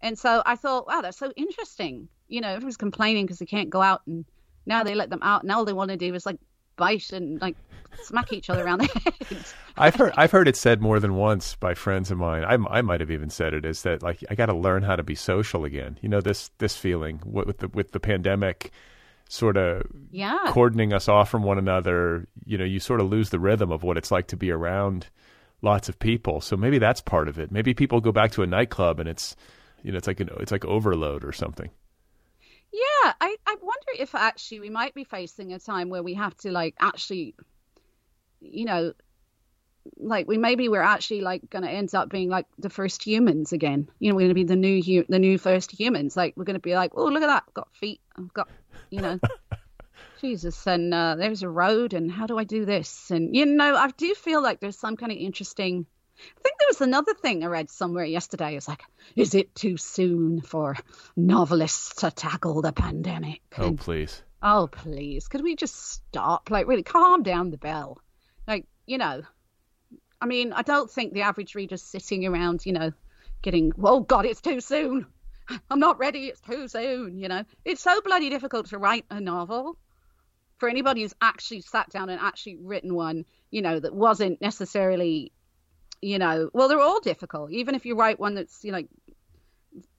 and so I thought, wow, that's so interesting. You know, everyone's complaining because they can't go out, and now they let them out, and all they want to do is like bite and like smack each other around the head. I've heard I've heard it said more than once by friends of mine. I, I might have even said it is that like I got to learn how to be social again. You know this this feeling with the with the pandemic sort of yeah. cordoning us off from one another. You know, you sort of lose the rhythm of what it's like to be around lots of people. So maybe that's part of it. Maybe people go back to a nightclub and it's you know it's like an it's like overload or something. Yeah, I, I wonder if actually we might be facing a time where we have to like actually, you know, like we maybe we're actually like going to end up being like the first humans again. You know, we're going to be the new hu- the new first humans. Like we're going to be like, oh look at that, I've got feet, I've got, you know, Jesus, and uh, there's a road, and how do I do this? And you know, I do feel like there's some kind of interesting I think there was another thing I read somewhere yesterday. It's like, is it too soon for novelists to tackle the pandemic? Oh, And- please. oh, please, could we just stop? Like, really calm down the bell. Like, you know, I mean, I don't think the average reader's sitting around, you know, getting, oh, God, it's too soon. I'm not ready. It's too soon. You know, it's so bloody difficult to write a novel for anybody who's actually sat down and actually written one, you know, that wasn't necessarily, you know, well, they're all difficult. Even if you write one that's, you know,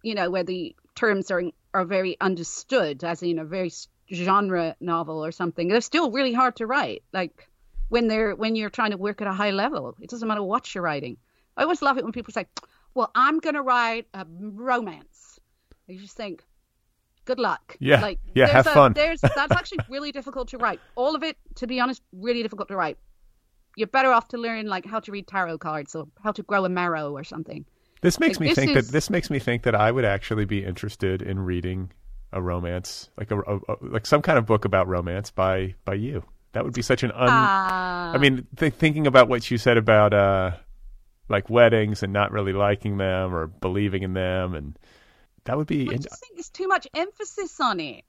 you know, where the terms are are very understood, as in a very genre novel or something, they're still really hard to write. Like when they're when you're trying to work at a high level, it doesn't matter what you're writing. I always love it when people say, "Well, I'm going to write a romance." You just think, "Good luck." Yeah. like Yeah, have a- fun. There's that's actually really difficult to write. All of it, to be honest, really difficult to write. You're better off to learn like how to read tarot cards or how to grow a marrow or something. This makes Like, me this think is- that this makes me think that I would actually be interested in reading a romance, like a, a- a- like some kind of book about romance by by you. That would be such an un. Ah. I mean, th- thinking about what you said about uh, like weddings and not really liking them or believing in them, and that would be. I just think there's too much emphasis on it.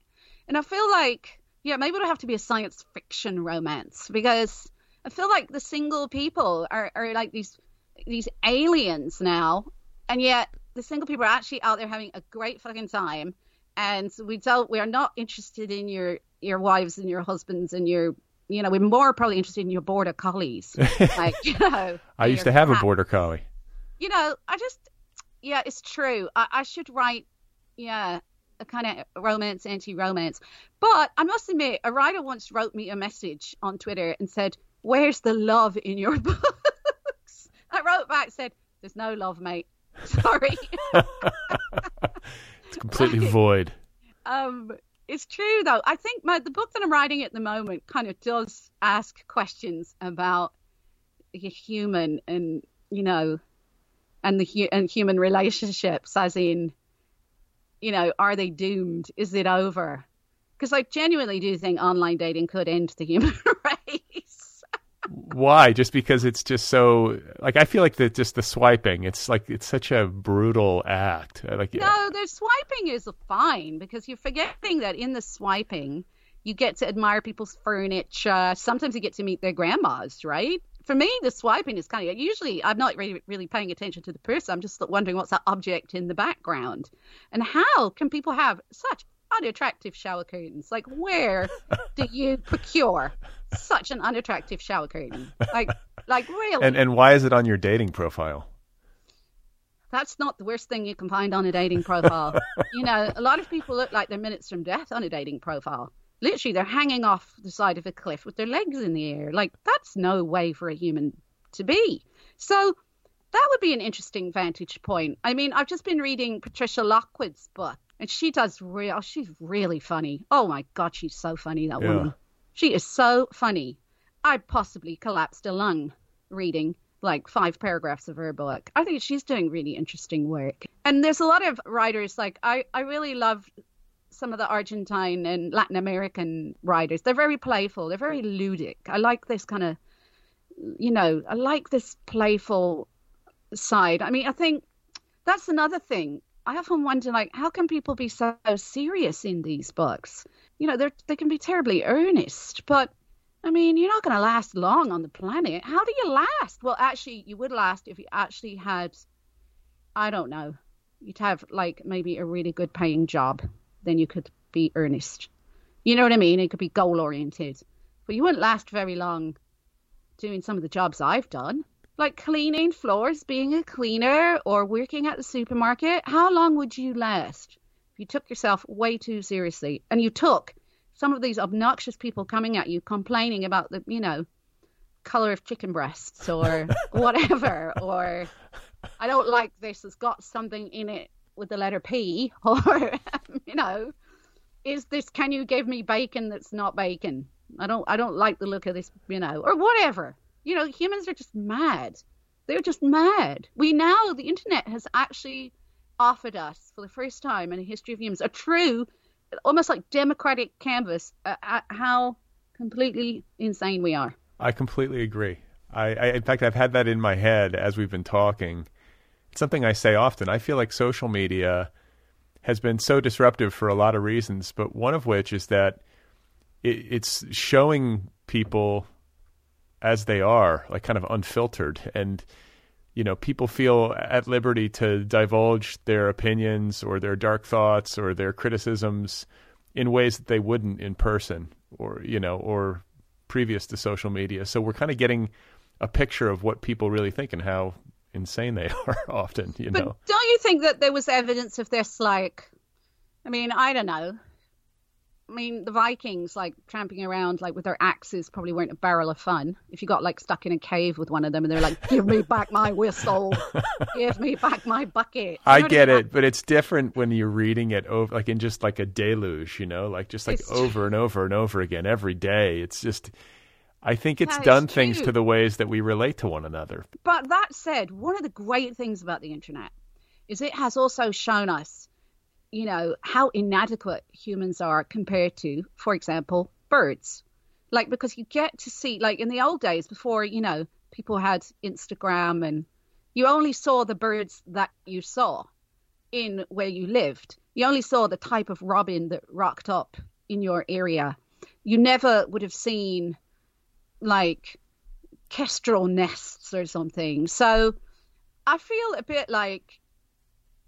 And I feel like, yeah, maybe it'll have to be a science fiction romance because I feel like the single people are, are like these these aliens now, and yet the single people are actually out there having a great fucking time. And we don't, we are not interested in your your wives and your husbands and your, you know, we're more probably interested in your border collies, like you know. I used to have a border collie. you know, I just, yeah, it's true. I, I should write, yeah, a kind of romance, anti-romance. But I must admit, a writer once wrote me a message on Twitter and said, "Where's the love in your books?" I wrote back, said, "There's no love, mate. Sorry." It's completely void. um, it's true though. I think my the book that I'm writing at the moment kind of does ask questions about the human and you know, and the hu- and human relationships, as in, you know, are they doomed? Is it over? Because I genuinely do think online dating could end the human race. Why? Just because it's just so like I feel like the just the swiping. It's like it's such a brutal act. Uh, Like No, the swiping is fine because you're forgetting that in the swiping, you get to admire people's furniture. Sometimes you get to meet their grandmas, right? For me, the swiping is kind of usually I'm not really really paying attention to the person. I'm just wondering what's that object in the background, and how can people have such unattractive shower curtains? Like, where do you procure such an unattractive shower curtain? Like, like really? and and why is it on your dating profile? That's not the worst thing you can find on a dating profile. you know, a lot of people look like they're minutes from death on a dating profile. Literally, they're hanging off the side of a cliff with their legs in the air. Like, that's no way for a human to be. So, that would be an interesting vantage point. I mean, I've just been reading Patricia Lockwood's book, and she does real. Oh, she's really funny. Oh my God, she's so funny, that Yeah. woman. She is so funny. I possibly collapsed a lung reading like five paragraphs of her book. I think she's doing really interesting work. And there's a lot of writers like I, I really love some of the Argentine and Latin American writers. They're very playful. They're very ludic. I like this kind of, you know, I like this playful side. I mean, I think that's another thing. I often wonder, like, how can people be so serious in these books? You know, they they can be terribly earnest, but I mean, you're not going to last long on the planet. How do you last? Well, actually, you would last if you actually had, I don't know, you'd have like maybe a really good paying job. Then you could be earnest. You know what I mean? It could be goal oriented. But you wouldn't last very long doing some of the jobs I've done, like cleaning floors, being a cleaner, or working at the supermarket. How long would you last if you took yourself way too seriously and you took some of these obnoxious people coming at you complaining about the, you know, color of chicken breasts or whatever, or I don't like this, it's got something in it with the letter P, or, you know, is this, can you give me bacon that's not bacon? I don't, I don't like the look of this, you know, or whatever. You know, humans are just mad. They're just mad. We now, the internet has actually offered us, for the first time in the history of humans, a true almost like democratic canvas uh, at how completely insane we are. I completely agree. I, I, in fact, I've had that in my head as we've been talking. It's something I say often. I feel like social media has been so disruptive for a lot of reasons, but one of which is that it, it's showing people as they are, like kind of unfiltered, and you know, people feel at liberty to divulge their opinions or their dark thoughts or their criticisms in ways that they wouldn't in person or, you know, or previous to social media. So we're kind of getting a picture of what people really think and how insane they are often, you but know. Don't you think that there was evidence of this like I mean, I don't know. I mean, the Vikings like tramping around like with their axes probably weren't a barrel of fun. If you got like stuck in a cave with one of them and they're like, "Give me back my whistle, give me back my bucket." You I get it, but it's different when you're reading it over, like in just like a deluge, you know, like just like It's- over and over and over again every day. It's just, I think it's That done things true. to the ways that we relate to one another. But that said, one of the great things about the internet is it has also shown us, you know, how inadequate humans are compared to, for example, birds. Like, because you get to see, like in the old days before, you know, people had Instagram and you only saw the birds that you saw in where you lived. You only saw the type of robin that rocked up in your area. You never would have seen, like, kestrel nests or something. So I feel a bit like,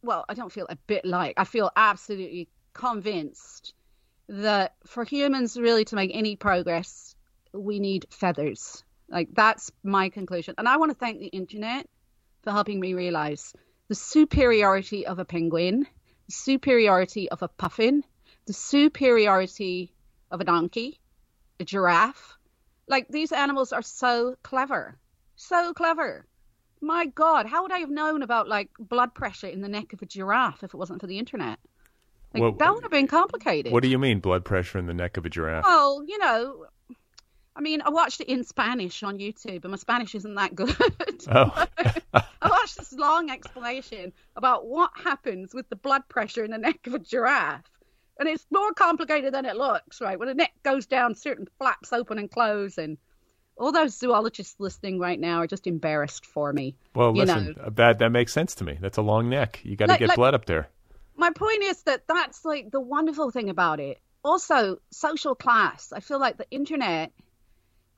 well, I don't feel a bit like, I feel absolutely convinced that for humans really to make any progress, we need feathers. Like, that's my conclusion. And I want to thank the internet for helping me realize the superiority of a penguin, the superiority of a puffin, the superiority of a donkey, a giraffe, like these animals are so clever, so clever. My God, how would I have known about like blood pressure in the neck of a giraffe if it wasn't for the internet? Like Well, that would have been complicated. What do you mean, blood pressure in the neck of a giraffe? Well, you know, I mean, I watched it in Spanish on YouTube, and my Spanish isn't that good. Oh. I watched this long explanation about what happens with the blood pressure in the neck of a giraffe. And it's more complicated than it looks, right? When the neck goes down, certain flaps open and close, and all those zoologists listening right now are just embarrassed for me. Well, you listen, know. uh, that that makes sense to me. That's a long neck. You got to Like- get like- blood up there. my point is that that's like the wonderful thing about it. Also, social class. I feel like the internet,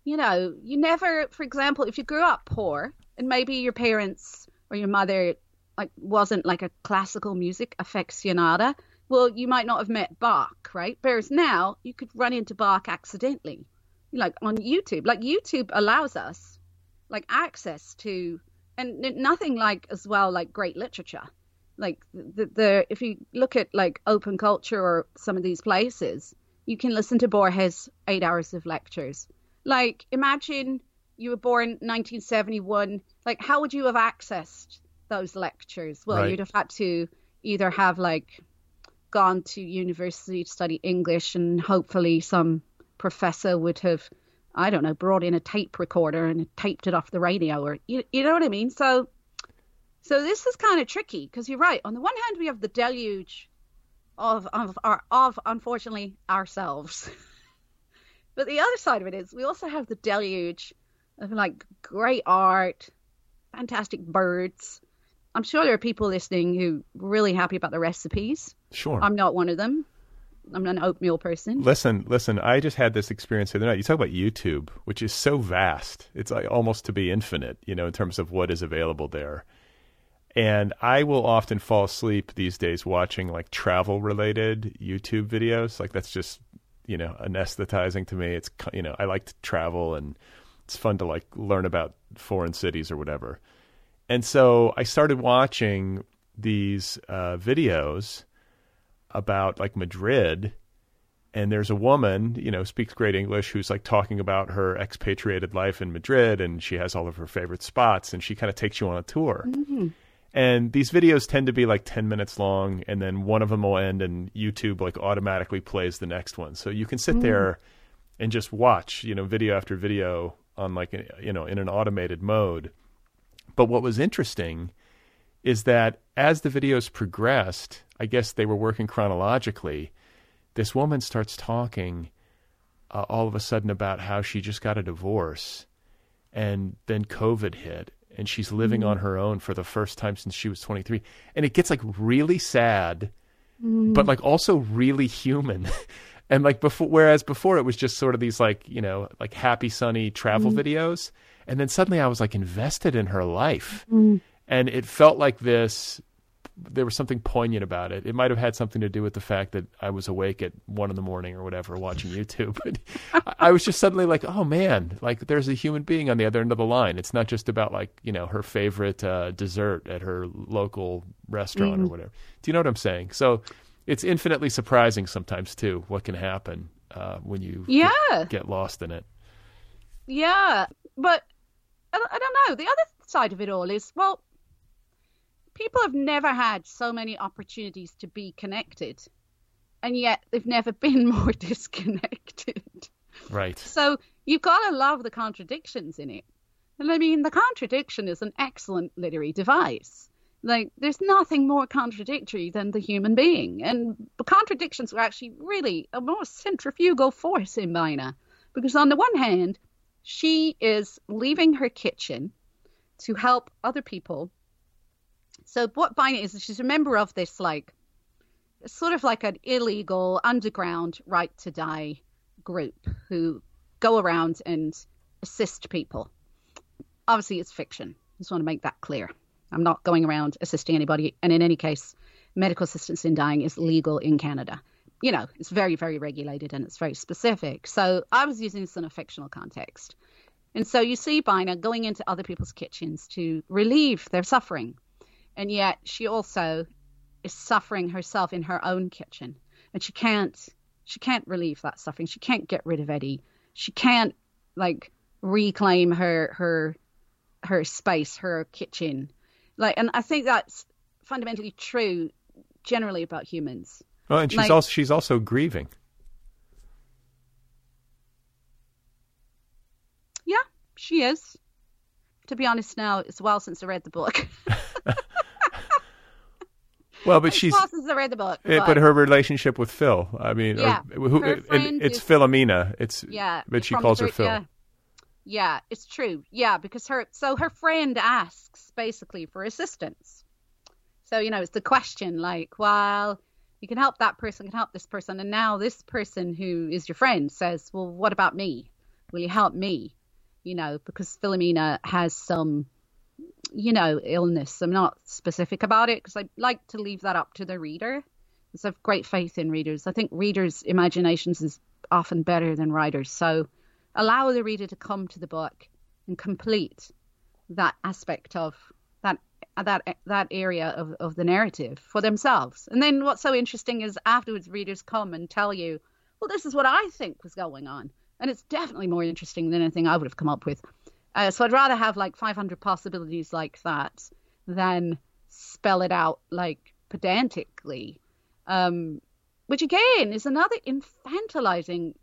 you know, you never, for example, if you grew up poor and maybe your parents or your mother like wasn't like a classical music aficionada, well, you might not have met Bach, right? Whereas now you could run into Bach accidentally, like on YouTube. Like YouTube allows us like access to, and nothing like as well like great literature like the, the if you look at like open culture or some of these places you can listen to borges eight hours of lectures like imagine you were born 1971 like how would you have accessed those lectures well Right. you'd have had to either have like gone to university to study english and hopefully some professor would have i don't know brought in a tape recorder and taped it off the radio or you, you know what i mean so so this is kind of tricky because you're right. On the one hand, we have the deluge of of our of unfortunately ourselves. but the other side of it is we also have the deluge of like great art, fantastic birds. I'm sure there are people listening who are really happy about the recipes. Sure. I'm not one of them. I'm an oatmeal person. Listen, listen. I just had this experience the other night. You talk about YouTube, which is so vast; it's like almost to be infinite, you know, in terms of what is available there. And I will often fall asleep these days watching like travel-related YouTube videos. Like that's just, you know, anesthetizing to me. It's you know, I like to travel, and it's fun to like learn about foreign cities or whatever. And so I started watching these uh, videos about like Madrid and there's a woman, you know, speaks great English who's like talking about her expatriated life in Madrid and she has all of her favorite spots and she kind of takes you on a tour. Mm-hmm. And these videos tend to be like 10 minutes long and then one of them will end and YouTube like automatically plays the next one. So you can sit Mm-hmm. there and just watch, you know, video after video on like, you know, in an automated mode. But what was interesting is that as the videos progressed, I guess they were working chronologically. This woman starts talking uh, all of a sudden about how she just got a divorce and then COVID hit and she's living mm-hmm. on her own for the first time since she was 23. And it gets like really sad, mm-hmm. but like also really human. and like before, whereas before it was just sort of these like, you know, like happy, sunny travel mm-hmm. videos. And then suddenly I was like invested in her life. And it felt like this there was something poignant about it. It might have had something to do with the fact that I was awake at one in the morning or whatever watching YouTube. But I- was just suddenly like, oh man, like there's a human being on the other end of the line. It's not just about like, you know, her favorite uh, dessert at her local restaurant or whatever. Do you know what I'm saying? So it's infinitely surprising sometimes too what can happen uh, when you Yeah. get, get lost in it. Yeah, but I don't know. The other side of it all is well, people have never had so many opportunities to be connected, and yet they've never been more disconnected. Right. So you've got to love the contradictions in it. And I mean, the contradiction is an excellent literary device. Like, there's nothing more contradictory than the human being. And the contradictions are actually really a more centrifugal force in Bina. Because on the one hand, she is leaving her kitchen to help other people. So what Bina is, she's a member of this, like, sort of like an illegal underground right to die group who go around and assist people. Obviously, it's fiction. I just want to make that clear. I'm not going around assisting anybody. And in any case, medical assistance in dying is legal in Canada. You know, it's very, very regulated and it's very specific. So I was using this in a fictional context. And so you see Bina going into other people's kitchens to relieve their suffering. And yet she also is suffering herself in her own kitchen. And she can't she can't relieve that suffering. She can't get rid of Eddie. She can't like reclaim her her her space, her kitchen. Like and I think that's fundamentally true generally about humans. Well, and she's Like- also she's also grieving. Yeah, she is. To be honest now, it's a while since I read the book. Well, but she's since I read the book. Eh, but her relationship with Phil, I mean, or- Yeah, who, and it's is- Philomena. It's Yeah, but she calls her Phil. Yeah. yeah, it's true. Yeah, because her so her friend asks basically for assistance. So you know, it's the question like, well, you can help that person, can help this person, and now this person who is your friend says, well, what about me? Will you help me? You know, because Philomena has some, you know, illness. I'm not specific about it because I like to leave that up to the reader. I have great faith in readers. I think readers' imaginations is often better than writers. So allow the reader to come to the book and complete that aspect of that that that area of, of the narrative for themselves. And then what's so interesting is afterwards readers come and tell you, well, this is what I think was going on. And it's definitely more interesting than anything I would have come up with. Uh, so I'd rather have like 500 possibilities like that than spell it out like pedantically. Um, which again is another infantilizing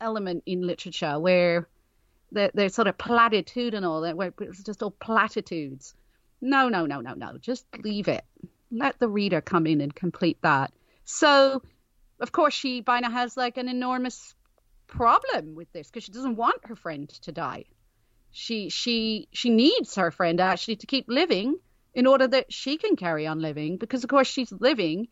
element in literature where they're, they're sort of platitudinal, where it's just all platitudes. No, no, no, no, no. Just leave it. Let the reader come in and complete that So, of course, she Bina has like an enormous problem with this because she doesn't want her friend to die. She she she needs her friend actually to keep living in order that she can carry on living because of course she's living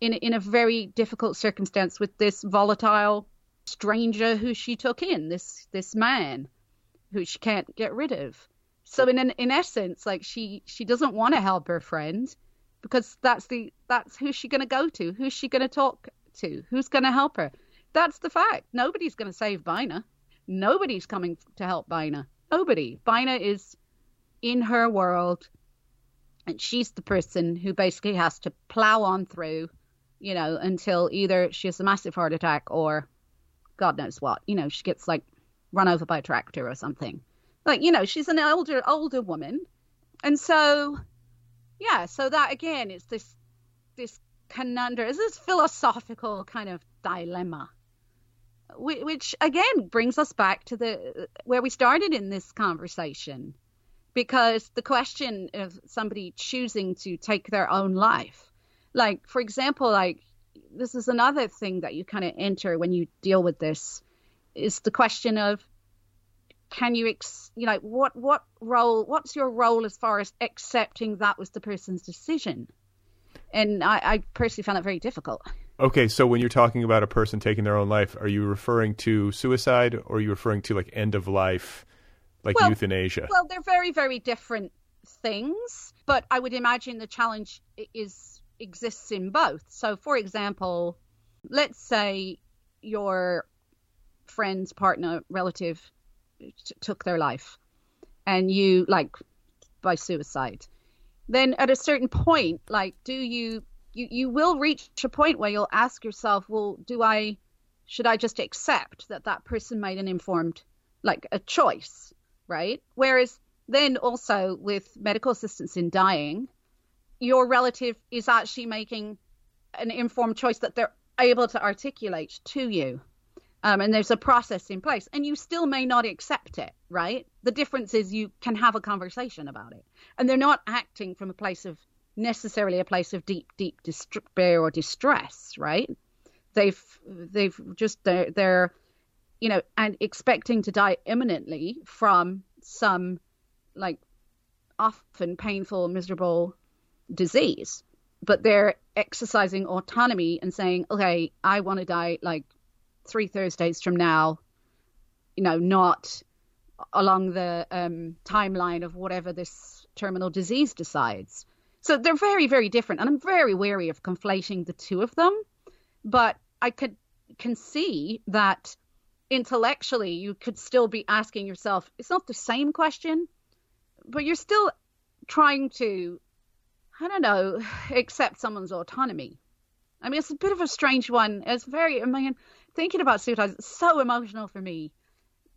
in in a very difficult circumstance with this volatile stranger who she took in this this man who she can't get rid of. So in in essence, like she she doesn't want to help her friend because that's the that's who's she going to go to? Who's she going to talk to? Who's going to help her? That's the fact. Nobody's going to save Bina. Nobody's coming to help Bina. Nobody. Bina is in her world, and she's the person who basically has to plow on through, you know, until either she has a massive heart attack or God knows what. You know, she gets like run over by a tractor or something. Like, you know, she's an older older woman. And so yeah, so that again is this this conundrum, is this philosophical kind of dilemma, which again brings us back to the where we started in this conversation, because the question of somebody choosing to take their own life, like for example, like this is another thing that you kind of enter when you deal with this, is the question of can you ex- you know what what role what's your role as far as accepting that was the person's decision? And I, I personally found that very difficult okay so when you're talking about a person taking their own life are you referring to suicide or are you referring to like end of life like well, euthanasia? well they're very very different things but i would imagine the challenge is exists in both. So for example let's say your friend's partner relative t- took their life and you like by suicide. Then at a certain point like do you you you will reach a point where you'll ask yourself well do i should i just accept that that person made an informed like a choice right? Whereas then also with medical assistance in dying your relative is actually making an informed choice that they're able to articulate to you. Um, and there's a process in place and you still may not accept it right? The difference is you can have a conversation about it. And they're not acting from a place of necessarily a place of deep deep despair or distress right they've they've just they're, they're you know and expecting to die imminently from some like often painful miserable disease but they're exercising autonomy and saying okay i want to die like three Thursdays from now, you know, not along the um, timeline of whatever this terminal disease decides. So they're very, very different. And I'm very wary of conflating the two of them. But I could can see that intellectually you could still be asking yourself, it's not the same question, but you're still trying to, I don't know, accept someone's autonomy. I mean, it's a bit of a strange one. It's very, I mean, thinking about suicide is so emotional for me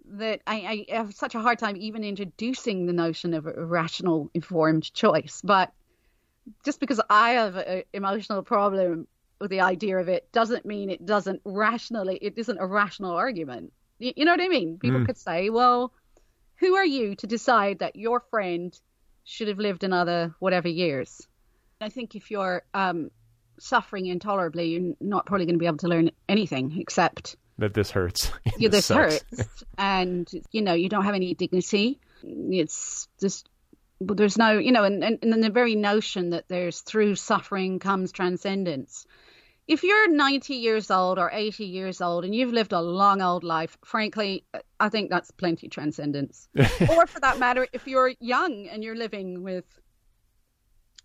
that I, I, have such a hard time even introducing the notion of a rational, informed choice. But just because I have an emotional problem with the idea of it doesn't mean it doesn't rationally, it isn't a rational argument. You, you know what I mean? People mm. could say, well, who are you to decide that your friend should have lived another whatever years? I think if you're um, suffering intolerably, you're not probably going to be able to learn anything except that this hurts. yeah, this, this hurts, and you know you don't have any dignity. It's just but there's no you know and, and, and the very notion that there's through suffering comes transcendence if you're 90 years old or 80 years old and you've lived a long old life frankly i think that's plenty transcendence or for that matter if you're young and you're living with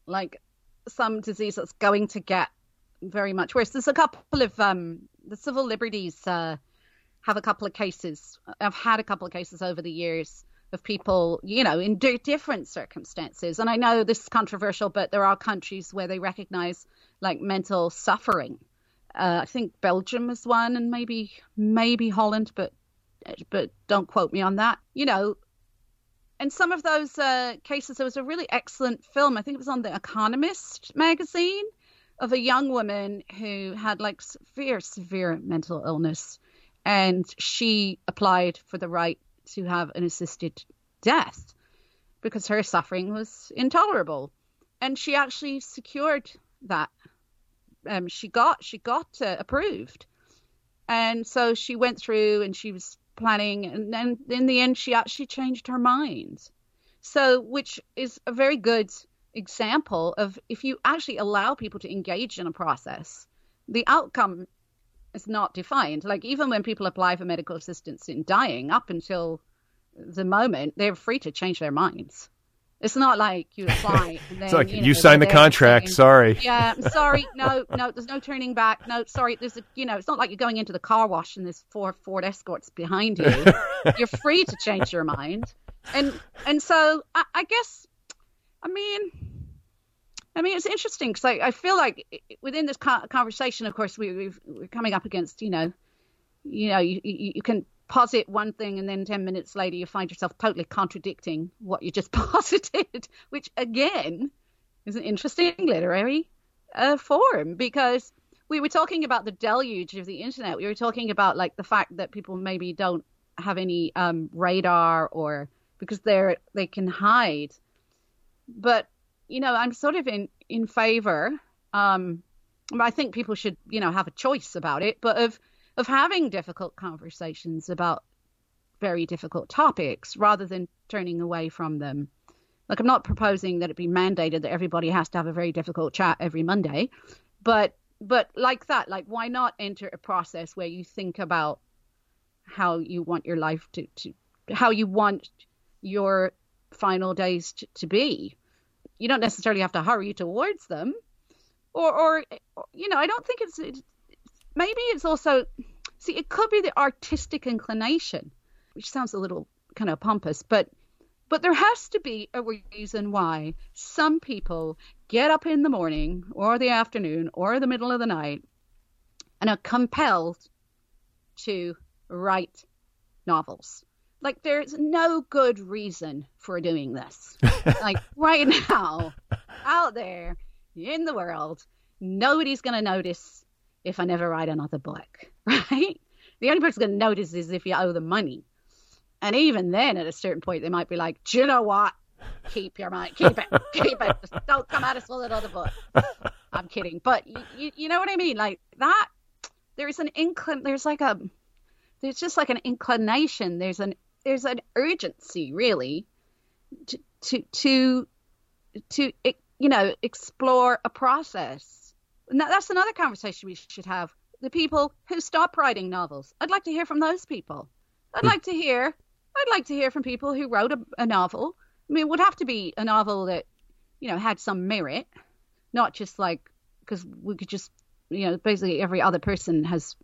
like some disease that's going to get very much worse. There's a couple of um, the civil liberties uh, have a couple of cases. I've had a couple of cases over the years of people, you know, in d- different circumstances. And I know this is controversial, but there are countries where they recognize like mental suffering. Uh, I think Belgium is one, and maybe maybe Holland, but but don't quote me on that. You know, and some of those uh, cases, there was a really excellent film. I think it was on the Economist magazine of a young woman who had like severe, severe mental illness, and she applied for the right to have an assisted death because her suffering was intolerable, and she actually secured that. Um, she got she got uh, approved, and so she went through and she was planning, and then in the end she actually changed her mind. So, which is a very good example of if you actually allow people to engage in a process, the outcome is not defined. Like even when people apply for medical assistance in dying, up until the moment, they're free to change their minds. It's not like you apply. And then, it's like you, you, know, signed the contract. saying, Sorry. Yeah, I'm sorry. No, no, there's no turning back. No, sorry. There's a, you know, it's not like you're going into the car wash and there's four Ford Escorts behind you. you're free to change your mind, and and so I, I guess, I mean, I mean, it's interesting because I, I feel like within this conversation, of course, we, we're coming up against, you know, you know, you, you, you can posit one thing and then 10 minutes later you find yourself totally contradicting what you just posited, which again is an interesting literary uh, form because we were talking about the deluge of the internet. We were talking about like the fact that people maybe don't have any um, radar or because they're they can hide. But you know, I'm sort of in in favor. Um, I think people should you know have a choice about it, but of of having difficult conversations about very difficult topics rather than turning away from them. Like I'm not proposing that it be mandated that everybody has to have a very difficult chat every Monday, but but like that, like why not enter a process where you think about how you want your life to, to how you want your final days to, to be. You don't necessarily have to hurry towards them, or or you know I don't think it's, maybe it's also see it could be the artistic inclination, which sounds a little kind of pompous, but but there has to be a reason why some people get up in the morning or the afternoon or the middle of the night and are compelled to write novels. Like there's no good reason for doing this. like right now, out there in the world, nobody's going to notice if I never write another book, right? The only person going to notice is if you owe them money. And even then, at a certain point, they might be like, do you know what? Keep your money, keep it, keep it. Just don't come at us with another book. I'm kidding. But you, you, you know what I mean? Like that, there's an inclin, there's like a, there's just like an inclination. There's an, there's an urgency really to, to, to, to, you know, explore a process. And that, that's another conversation we should have. The people who stop writing novels. I'd like to hear from those people. I'd hmm. like to hear. I'd like to hear from people who wrote a, a novel. I mean, it would have to be a novel that, you know, had some merit, not just like because we could just, you know, basically every other person has,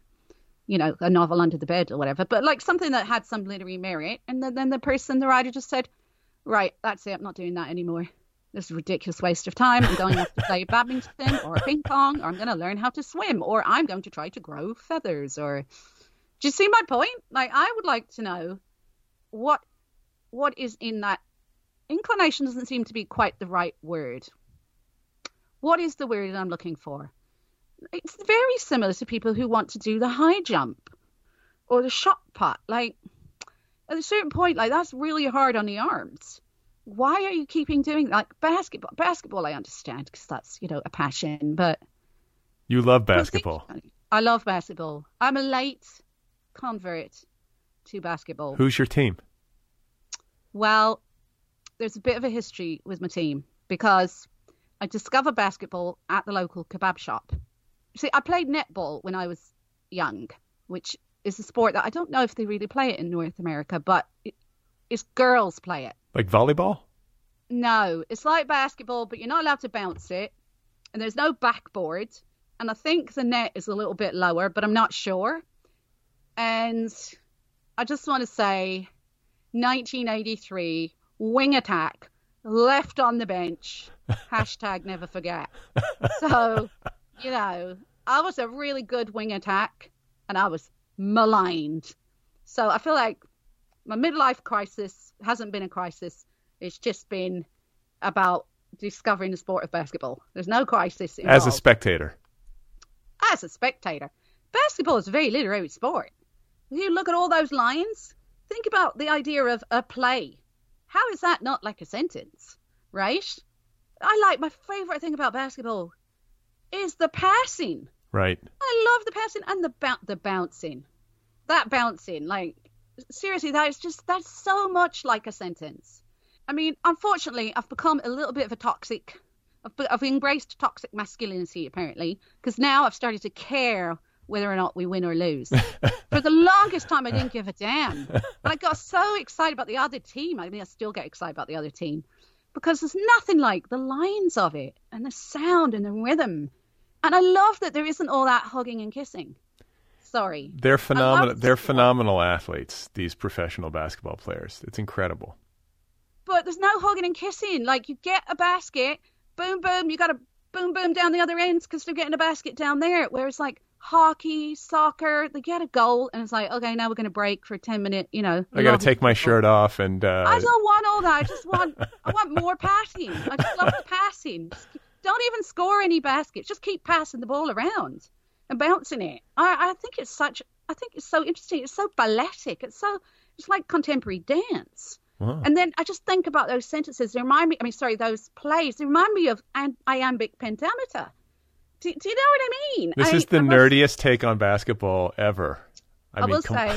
you know, a novel under the bed or whatever. But like something that had some literary merit, and then, then the person, the writer, just said, right, that's it. I'm not doing that anymore. This is a ridiculous waste of time. I'm going off to play badminton or ping pong, or I'm going to learn how to swim, or I'm going to try to grow feathers, or do you see my point? Like, I would like to know what what is in that inclination doesn't seem to be quite the right word. What is the word I'm looking for? It's very similar to people who want to do the high jump or the shot put. Like, at a certain point, like that's really hard on the arms. Why are you keeping doing like basketball? Basketball, I understand because that's you know a passion, but You love basketball. I love basketball. I'm a late convert to basketball. Who's your team? Well, there's a bit of a history with my team because I discovered basketball at the local kebab shop. See, I played netball when I was young, which is a sport that I don't know if they really play it in North America, but it, it's girls play it. Like volleyball? No, it's like basketball, but you're not allowed to bounce it, and there's no backboard, and I think the net is a little bit lower, but I'm not sure. And I just want to say, 1983 wing attack, left on the bench. Hashtag never forget. So, you know, I was a really good wing attack, and I was maligned. So I feel like my midlife crisis hasn't been a crisis. It's just been about discovering the sport of basketball. There's no crisis involved. As a spectator. As a spectator, basketball is a very literary sport. If you look at all those lines, think about the idea of a play. How is that not like a sentence, right? I like my favorite thing about basketball is the passing. Right. I love the passing and the bou- the bouncing. That bouncing, like seriously, that is just that's so much like a sentence. I mean, unfortunately, I've become a little bit of a toxic. I've, I've embraced toxic masculinity apparently because now I've started to care whether or not we win or lose. For the longest time, I didn't give a damn, and I got so excited about the other team. I mean, I still get excited about the other team because there's nothing like the lines of it and the sound and the rhythm. And I love that there isn't all that hugging and kissing. Sorry. They're phenomenal. They're phenomenal athletes. These professional basketball players. It's incredible. But there's no hugging and kissing. Like you get a basket, boom, boom, you got to boom, boom down the other ends because they're getting a basket down there. Whereas like hockey, soccer, they get a goal and it's like, okay, now we're going to break for 10 minutes, you know. I got to take my shirt off and uh, I don't want all that. I just want I want more passing. I just love the passing. Just keep- don't even score any baskets. Just keep passing the ball around and bouncing it. I, I think it's such. I think it's so interesting. It's so balletic. It's so. It's like contemporary dance. Wow. And then I just think about those sentences. They remind me. I mean, sorry, those plays. They remind me of iambic pentameter. Do, do you know what I mean? this I- is the I nerdiest take on basketball ever. I, I, mean, will say,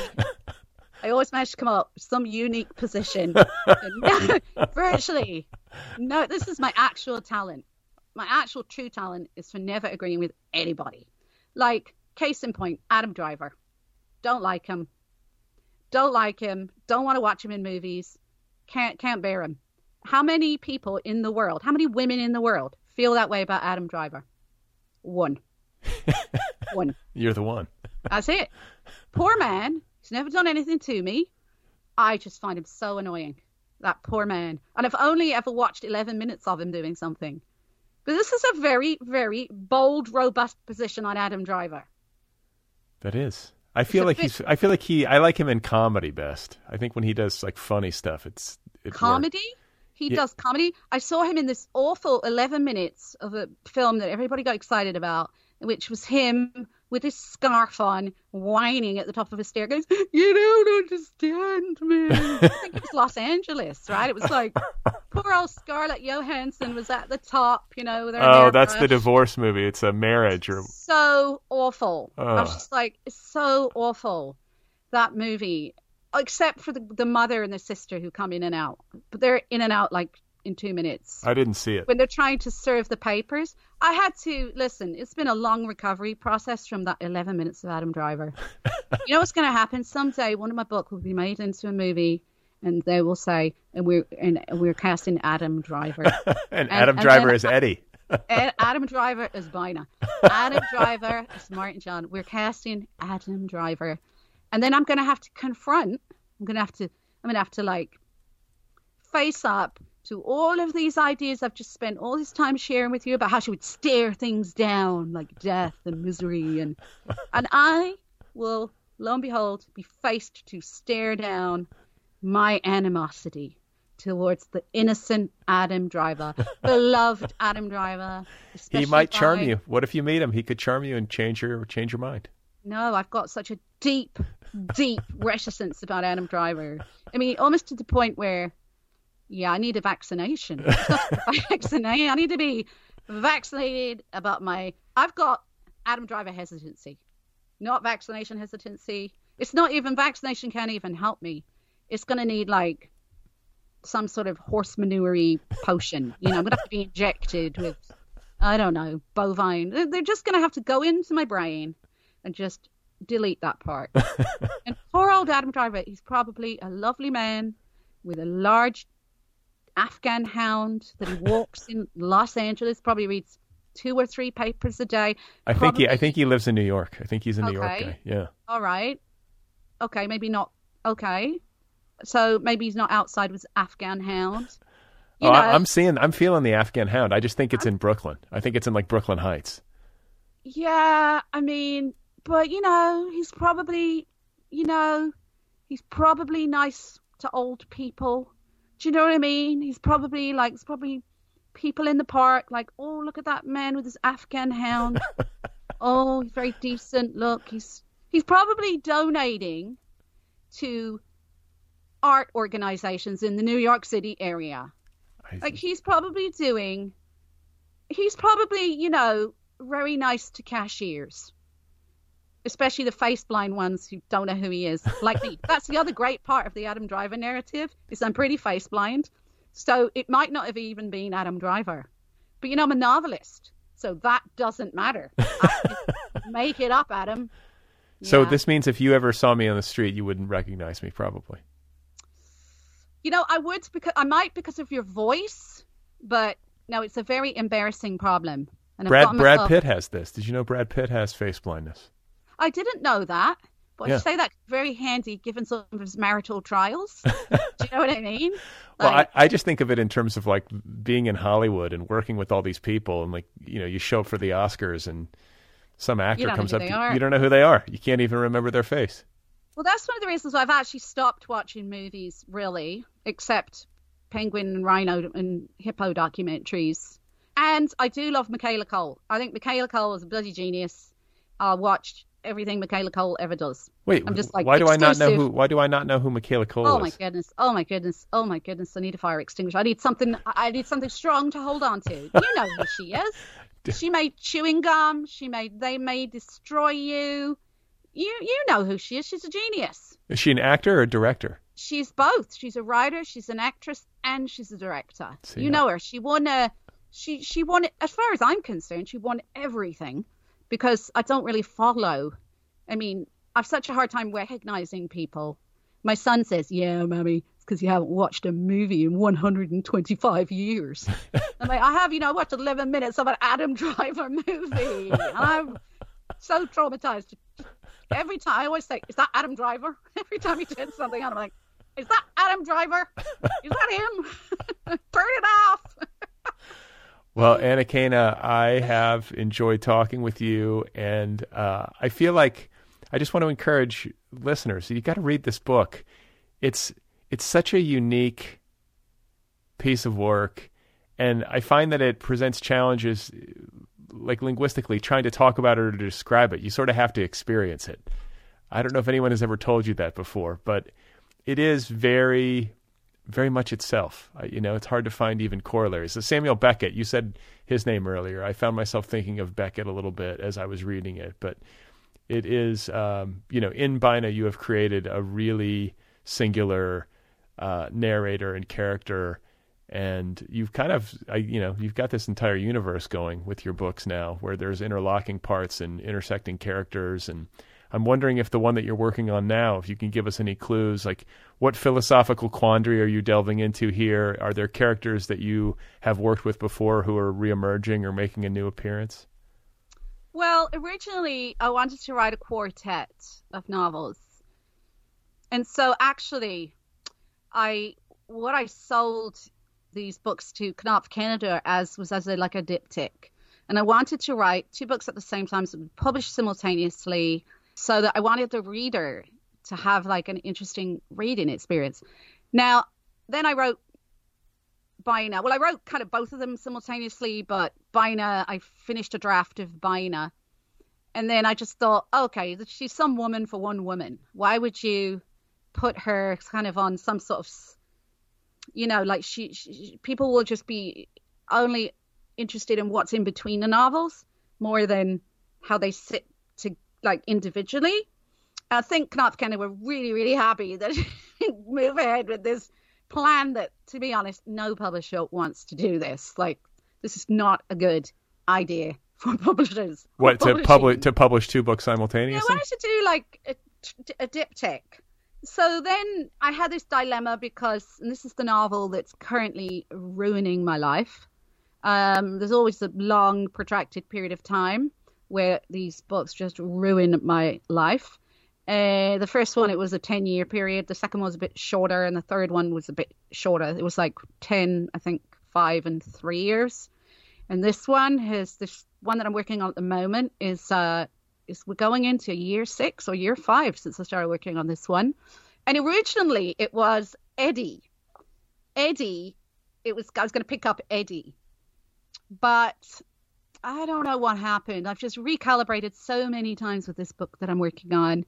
I always manage to come up with some unique position. no, virtually, no. This is my actual talent. My actual true talent is for never agreeing with anybody. Like case in point, Adam Driver. Don't like him. Don't like him. Don't want to watch him in movies. Can't can't bear him. How many people in the world? How many women in the world feel that way about Adam Driver? One. One. You're the one. That's it. Poor man. He's never done anything to me. I just find him so annoying. That poor man. And I've only ever watched 11 minutes of him doing something. But this is a very, very bold, robust position on Adam Driver. That is. I feel like bit- he's. I feel like he. I like him in comedy best. I think when he does like funny stuff, it's it works. Comedy? He Yeah. does comedy. I saw him in this awful 11 minutes of a film that everybody got excited about, which was him with his scarf on, whining at the top of a staircase. You don't understand me. I think it was Los Angeles, right? It was like poor old Scarlett Johansson was at the top, you know. With her Oh, that's the divorce movie. It's a marriage or so awful. I was just like, it's so awful that movie, except for the the mother and the sister who come in and out, but they're in and out like in two minutes. I didn't see it. When they're trying to serve the papers, I had to listen. It's been a long recovery process from that 11 minutes of Adam Driver. you know what's going to happen someday? One of my book will be made into a movie, and they will say, "And we're and we're casting Adam Driver." And, Adam and Driver is Eddie. Ed- Adam Driver is Bina. Adam Driver is Martin John. We're casting Adam Driver, and then I'm going to have to confront. I'm going to have to. I'm going to have to like face up to all of these ideas I've just spent all this time sharing with you about how she would stare things down like death and misery, and and I will, lo and behold, be faced to stare down my animosity towards the innocent Adam Driver, beloved Adam Driver. He might charm by- you. What if you meet him? He could charm you and change your change your mind. No, I've got such a deep, deep reticence about Adam Driver. I mean, almost to the point where, yeah, I need a vaccination. It's not a vaccination. I need to be vaccinated about my. I've got Adam Driver hesitancy, not vaccination hesitancy. It's not even vaccination can't even help me. It's gonna need like some sort of horse manure potion. You know, I'm gonna have to be injected with, I don't know, bovine. They're- They're just gonna have to go into my brain and just delete that part. and poor old Adam Driver, he's probably a lovely man with a large Afghan hound that he walks in Los Angeles, probably reads two or three papers a day. I think he. I think he lives in New York. I think he's a New York guy. Yeah. All right. Okay, maybe not. Okay. So maybe he's not outside with Afghan hound. You oh, know, I'm seeing. I'm feeling the Afghan Hound. I just think it's in Brooklyn. I think it's in like Brooklyn Heights. Yeah, I mean, but you know, he's probably, you know, he's probably nice to old people. Do you know what I mean? He's probably like, it's probably people in the park, like, oh, look at that man with his Afghan hound. oh, he's very decent. Look, he's he's probably donating to art organizations in the New York City area like he's probably doing he's probably you know very nice to cashiers, especially the face blind ones who don't know who he is, like me. That's the other great part of the Adam Driver narrative is I'm pretty face blind, so it might not have even been Adam Driver, but you know I'm a novelist, so that doesn't matter. make it up, Adam. So Yeah. this means if you ever saw me on the street, you wouldn't recognize me, probably. You know, I would because I might because of your voice, but no, it's a very embarrassing problem. And Brad Brad myself- Pitt has this. Did you know Brad Pitt has face blindness? I didn't know that, but Yeah. I say that very handy given some of his marital trials. Do you know what I mean? Well, I, I just think of it in terms of like being in Hollywood and working with all these people, and like you know, you show up for the Oscars, and some actor comes up, to, you don't know who they are. You can't even remember their face. well, that's one of the reasons why I've actually stopped watching movies, really, except penguin and rhino and hippo documentaries. And I do love Michaela Coel. I think Michaela Coel is a bloody genius. I watched everything Michaela Coel ever does. Wait, I'm just like why do I not know who? Why do I not know who Michaela Coel Oh is? Oh my goodness! Oh my goodness! Oh my goodness! I need a fire extinguisher. I need something. I need something strong to hold on to. You know who she is. She made chewing gum. She made. They may destroy you. You you know who she is. She's a genius. Is she an actor or a director? She's both. She's a writer. She's an actress, and she's a director. See, you know her. She won a. She she won. As far as I'm concerned, she won everything, because I don't really follow. I mean, I've such a hard time recognizing people. My son says, "Yeah, mommy, it's because you haven't watched a movie in 125 years." I'm like, "I have, you know, I watched 11 minutes of an Adam Driver movie, and I'm so traumatized." Every time I always say, "Is that Adam Driver?" Every time he did something, I'm like, "Is that Adam Driver? Is that him? Turn it off!" Well, Anakana, I have enjoyed talking with you, and uh, I feel like I just want to encourage listeners. You got to read this book. It's it's such a unique piece of work, and I find that it presents challenges, like linguistically, trying to talk about it or to describe it. You sort of have to experience it. I don't know if anyone has ever told you that before, but it is very very much itself. You know, it's hard to find even corollaries. So Samuel Beckett, you said his name earlier. I found myself thinking of Beckett a little bit as I was reading it, but it is, um, you know, in Bina, you have created a really singular uh, narrator and character, and you've kind of, I, you know, you've got this entire universe going with your books now, where there's interlocking parts and intersecting characters and I'm wondering if the one that you're working on now, if you can give us any clues, like what philosophical quandary are you delving into here? Are there characters that you have worked with before who are reemerging or making a new appearance? Well, originally I wanted to write a quartet of novels. And so actually I what I sold these books to Knopf Canada as was as a like a diptych. And I wanted to write two books at the same time, so published simultaneously, so that I wanted the reader to have like an interesting reading experience. Now, then I wrote Bina. Well, I wrote kind of both of them simultaneously, but Bina, I finished a draft of Bina. And then I just thought, okay, she's some woman for one woman. Why would you put her kind of on some sort of, you know, like she, she people will just be only interested in what's in between the novels more than how they sit like individually. I think Knopf of were really, really happy that move ahead with this plan that, to be honest, no publisher wants to do this. Like, this is not a good idea for publishers. What to publish to publish two books Yeah, simultaneously? why don't you do like a, a diptych? So then I had this dilemma because, and this is the novel that's currently ruining my life. Um, there's always a long, protracted period of time where these books just ruin my life. Uh, the first one, it was a 10 year period. The second one was a bit shorter, and the third one was a bit shorter. It was like 10, I think, five and three years. And this one has this one that I'm working on at the moment is uh is we're going into year six or year five since I started working on this one. And originally it was Eddie. Eddie, it was I was going to pick up Eddie, but I don't know what happened. I've just recalibrated so many times with this book that I'm working on,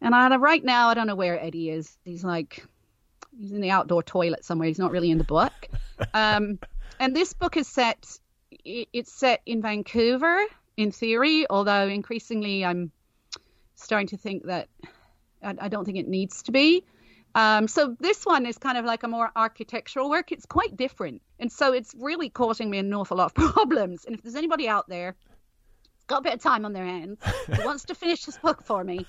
and I, right now I don't know where Eddie is. He's like he's in the outdoor toilet somewhere. He's not really in the book. Um, and this book is set it's set in Vancouver in theory, although increasingly I'm starting to think that I, I don't think it needs to be. Um, so this one is kind of like a more architectural work. It's quite different, and so it's really causing me an awful lot of problems. And if there's anybody out there who's got a bit of time on their hands who wants to finish this book for me,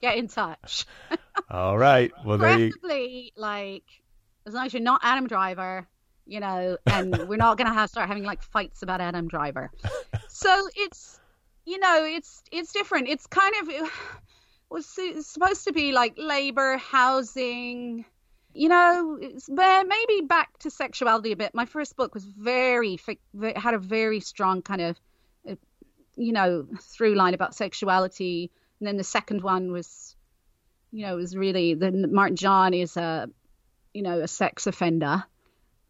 get in touch. All right. Well, there you, Preferably, like, as long as you're not Adam Driver, you know, and we're not gonna have start having like fights about Adam Driver. So it's, you know, it's it's different. It's kind of was supposed to be like labor, housing. You know, it's maybe back to sexuality a bit. My first book was very had a very strong kind of, uh, you know, through line about sexuality, and then the second one was you know, was really the Martin John is a, you know, a sex offender,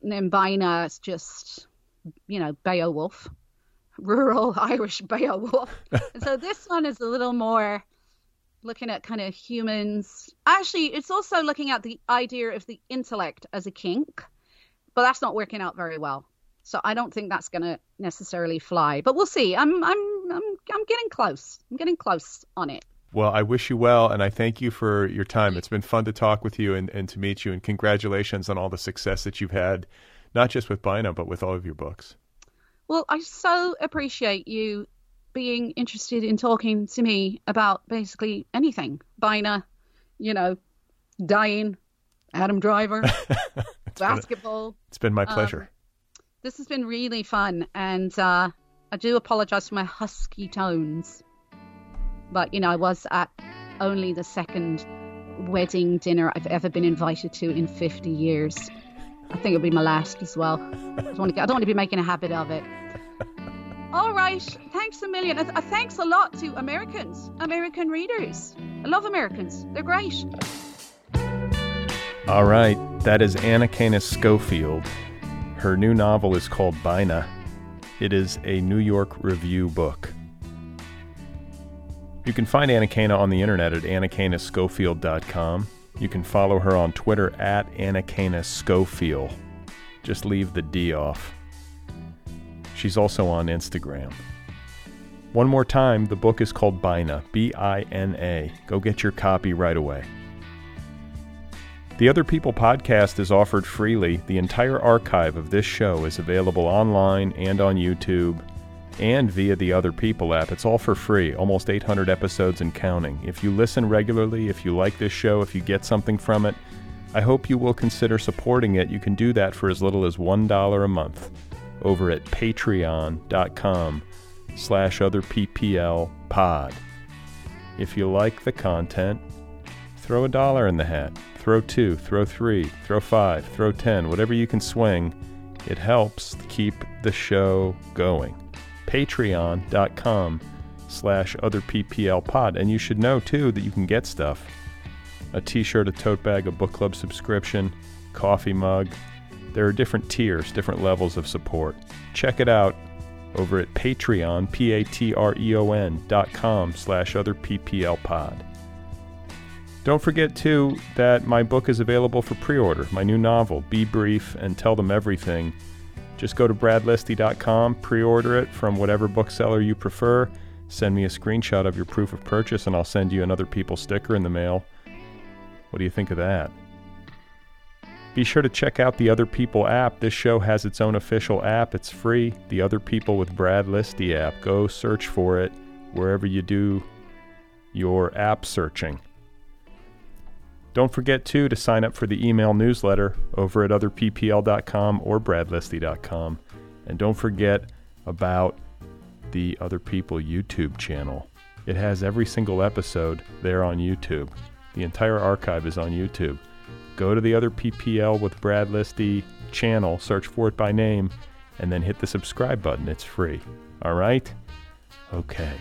and then Bina is just, you know, Beowulf, rural Irish Beowulf. and so this one is a little more looking at kind of humans. Actually, it's also looking at the idea of the intellect as a kink, but that's not working out very well. So I don't think that's going to necessarily fly, but we'll see. I'm I'm I'm I'm getting close. I'm getting close on it. well, I wish you well, and I thank you for your time. It's been fun to talk with you and, and to meet you, and congratulations on all the success that you've had, not just with Bina, but with all of your books. Well, I so appreciate you being interested in talking to me about basically anything. Bina, you know, dying, Adam Driver, basketball. It's been my pleasure. This has been really fun, and uh, I do apologize for my husky tones. But, you know, I was at only the second wedding dinner I've ever been invited to in 50 years. I think it'll be my last as well. I don't want to, get, I don't want to be making a habit of it. All right. Thanks a million. Uh, thanks a lot to Americans, American readers. I love Americans. They're great. All right, that is Anakana Schofield. Her new novel is called Bina. It is a New York Review book. You can find Anakana on the internet at anakanaschofield.com. You can follow her on Twitter at Anakana Schofield. Just leave the D off. She's also on Instagram. One more time, the book is called Bina, B I N A. Go get your copy right away. The Other People podcast is offered freely. The entire archive of this show is available online and on YouTube and via the Other People app. It's all for free, almost 800 episodes and counting. If you listen regularly, if you like this show, if you get something from it, I hope you will consider supporting it. You can do that for as little as $1 a month over at patreon.com slash otherppl pod. If you like the content, throw a dollar in the hat. Throw two, throw three, throw five, throw ten, whatever you can swing. It helps keep the show going. Patreon.com slash otherpplpod. And you should know too that you can get stuff. A t-shirt, a tote bag, a book club subscription, coffee mug. There are different tiers, different levels of support. Check it out over at Patreon, P-A-T-R-E-O-N dot com slash other PPL pod. Don't forget, too, that my book is available for pre order. My new novel, Be Brief and Tell Them Everything. Just go to bradlisti.com, pre order it from whatever bookseller you prefer. Send me a screenshot of your proof of purchase, and I'll send you another People sticker in the mail. What do you think of that? Be sure to check out the Other People app. This show has its own official app. It's free. The Other People with Brad Listi app. Go search for it wherever you do your app searching. Don't forget, too, to sign up for the email newsletter over at otherppl.com or bradlisti.com. And don't forget about the Other People YouTube channel. It has every single episode there on YouTube. The entire archive is on YouTube. Go to the Other PPL with Brad Listi channel, search for it by name, and then hit the subscribe button. It's free. All right? Okay.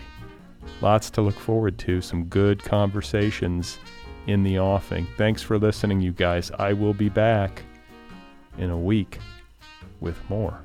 Lots to look forward to, some good conversations in the offing. Thanks for listening, you guys. I will be back in a week with more.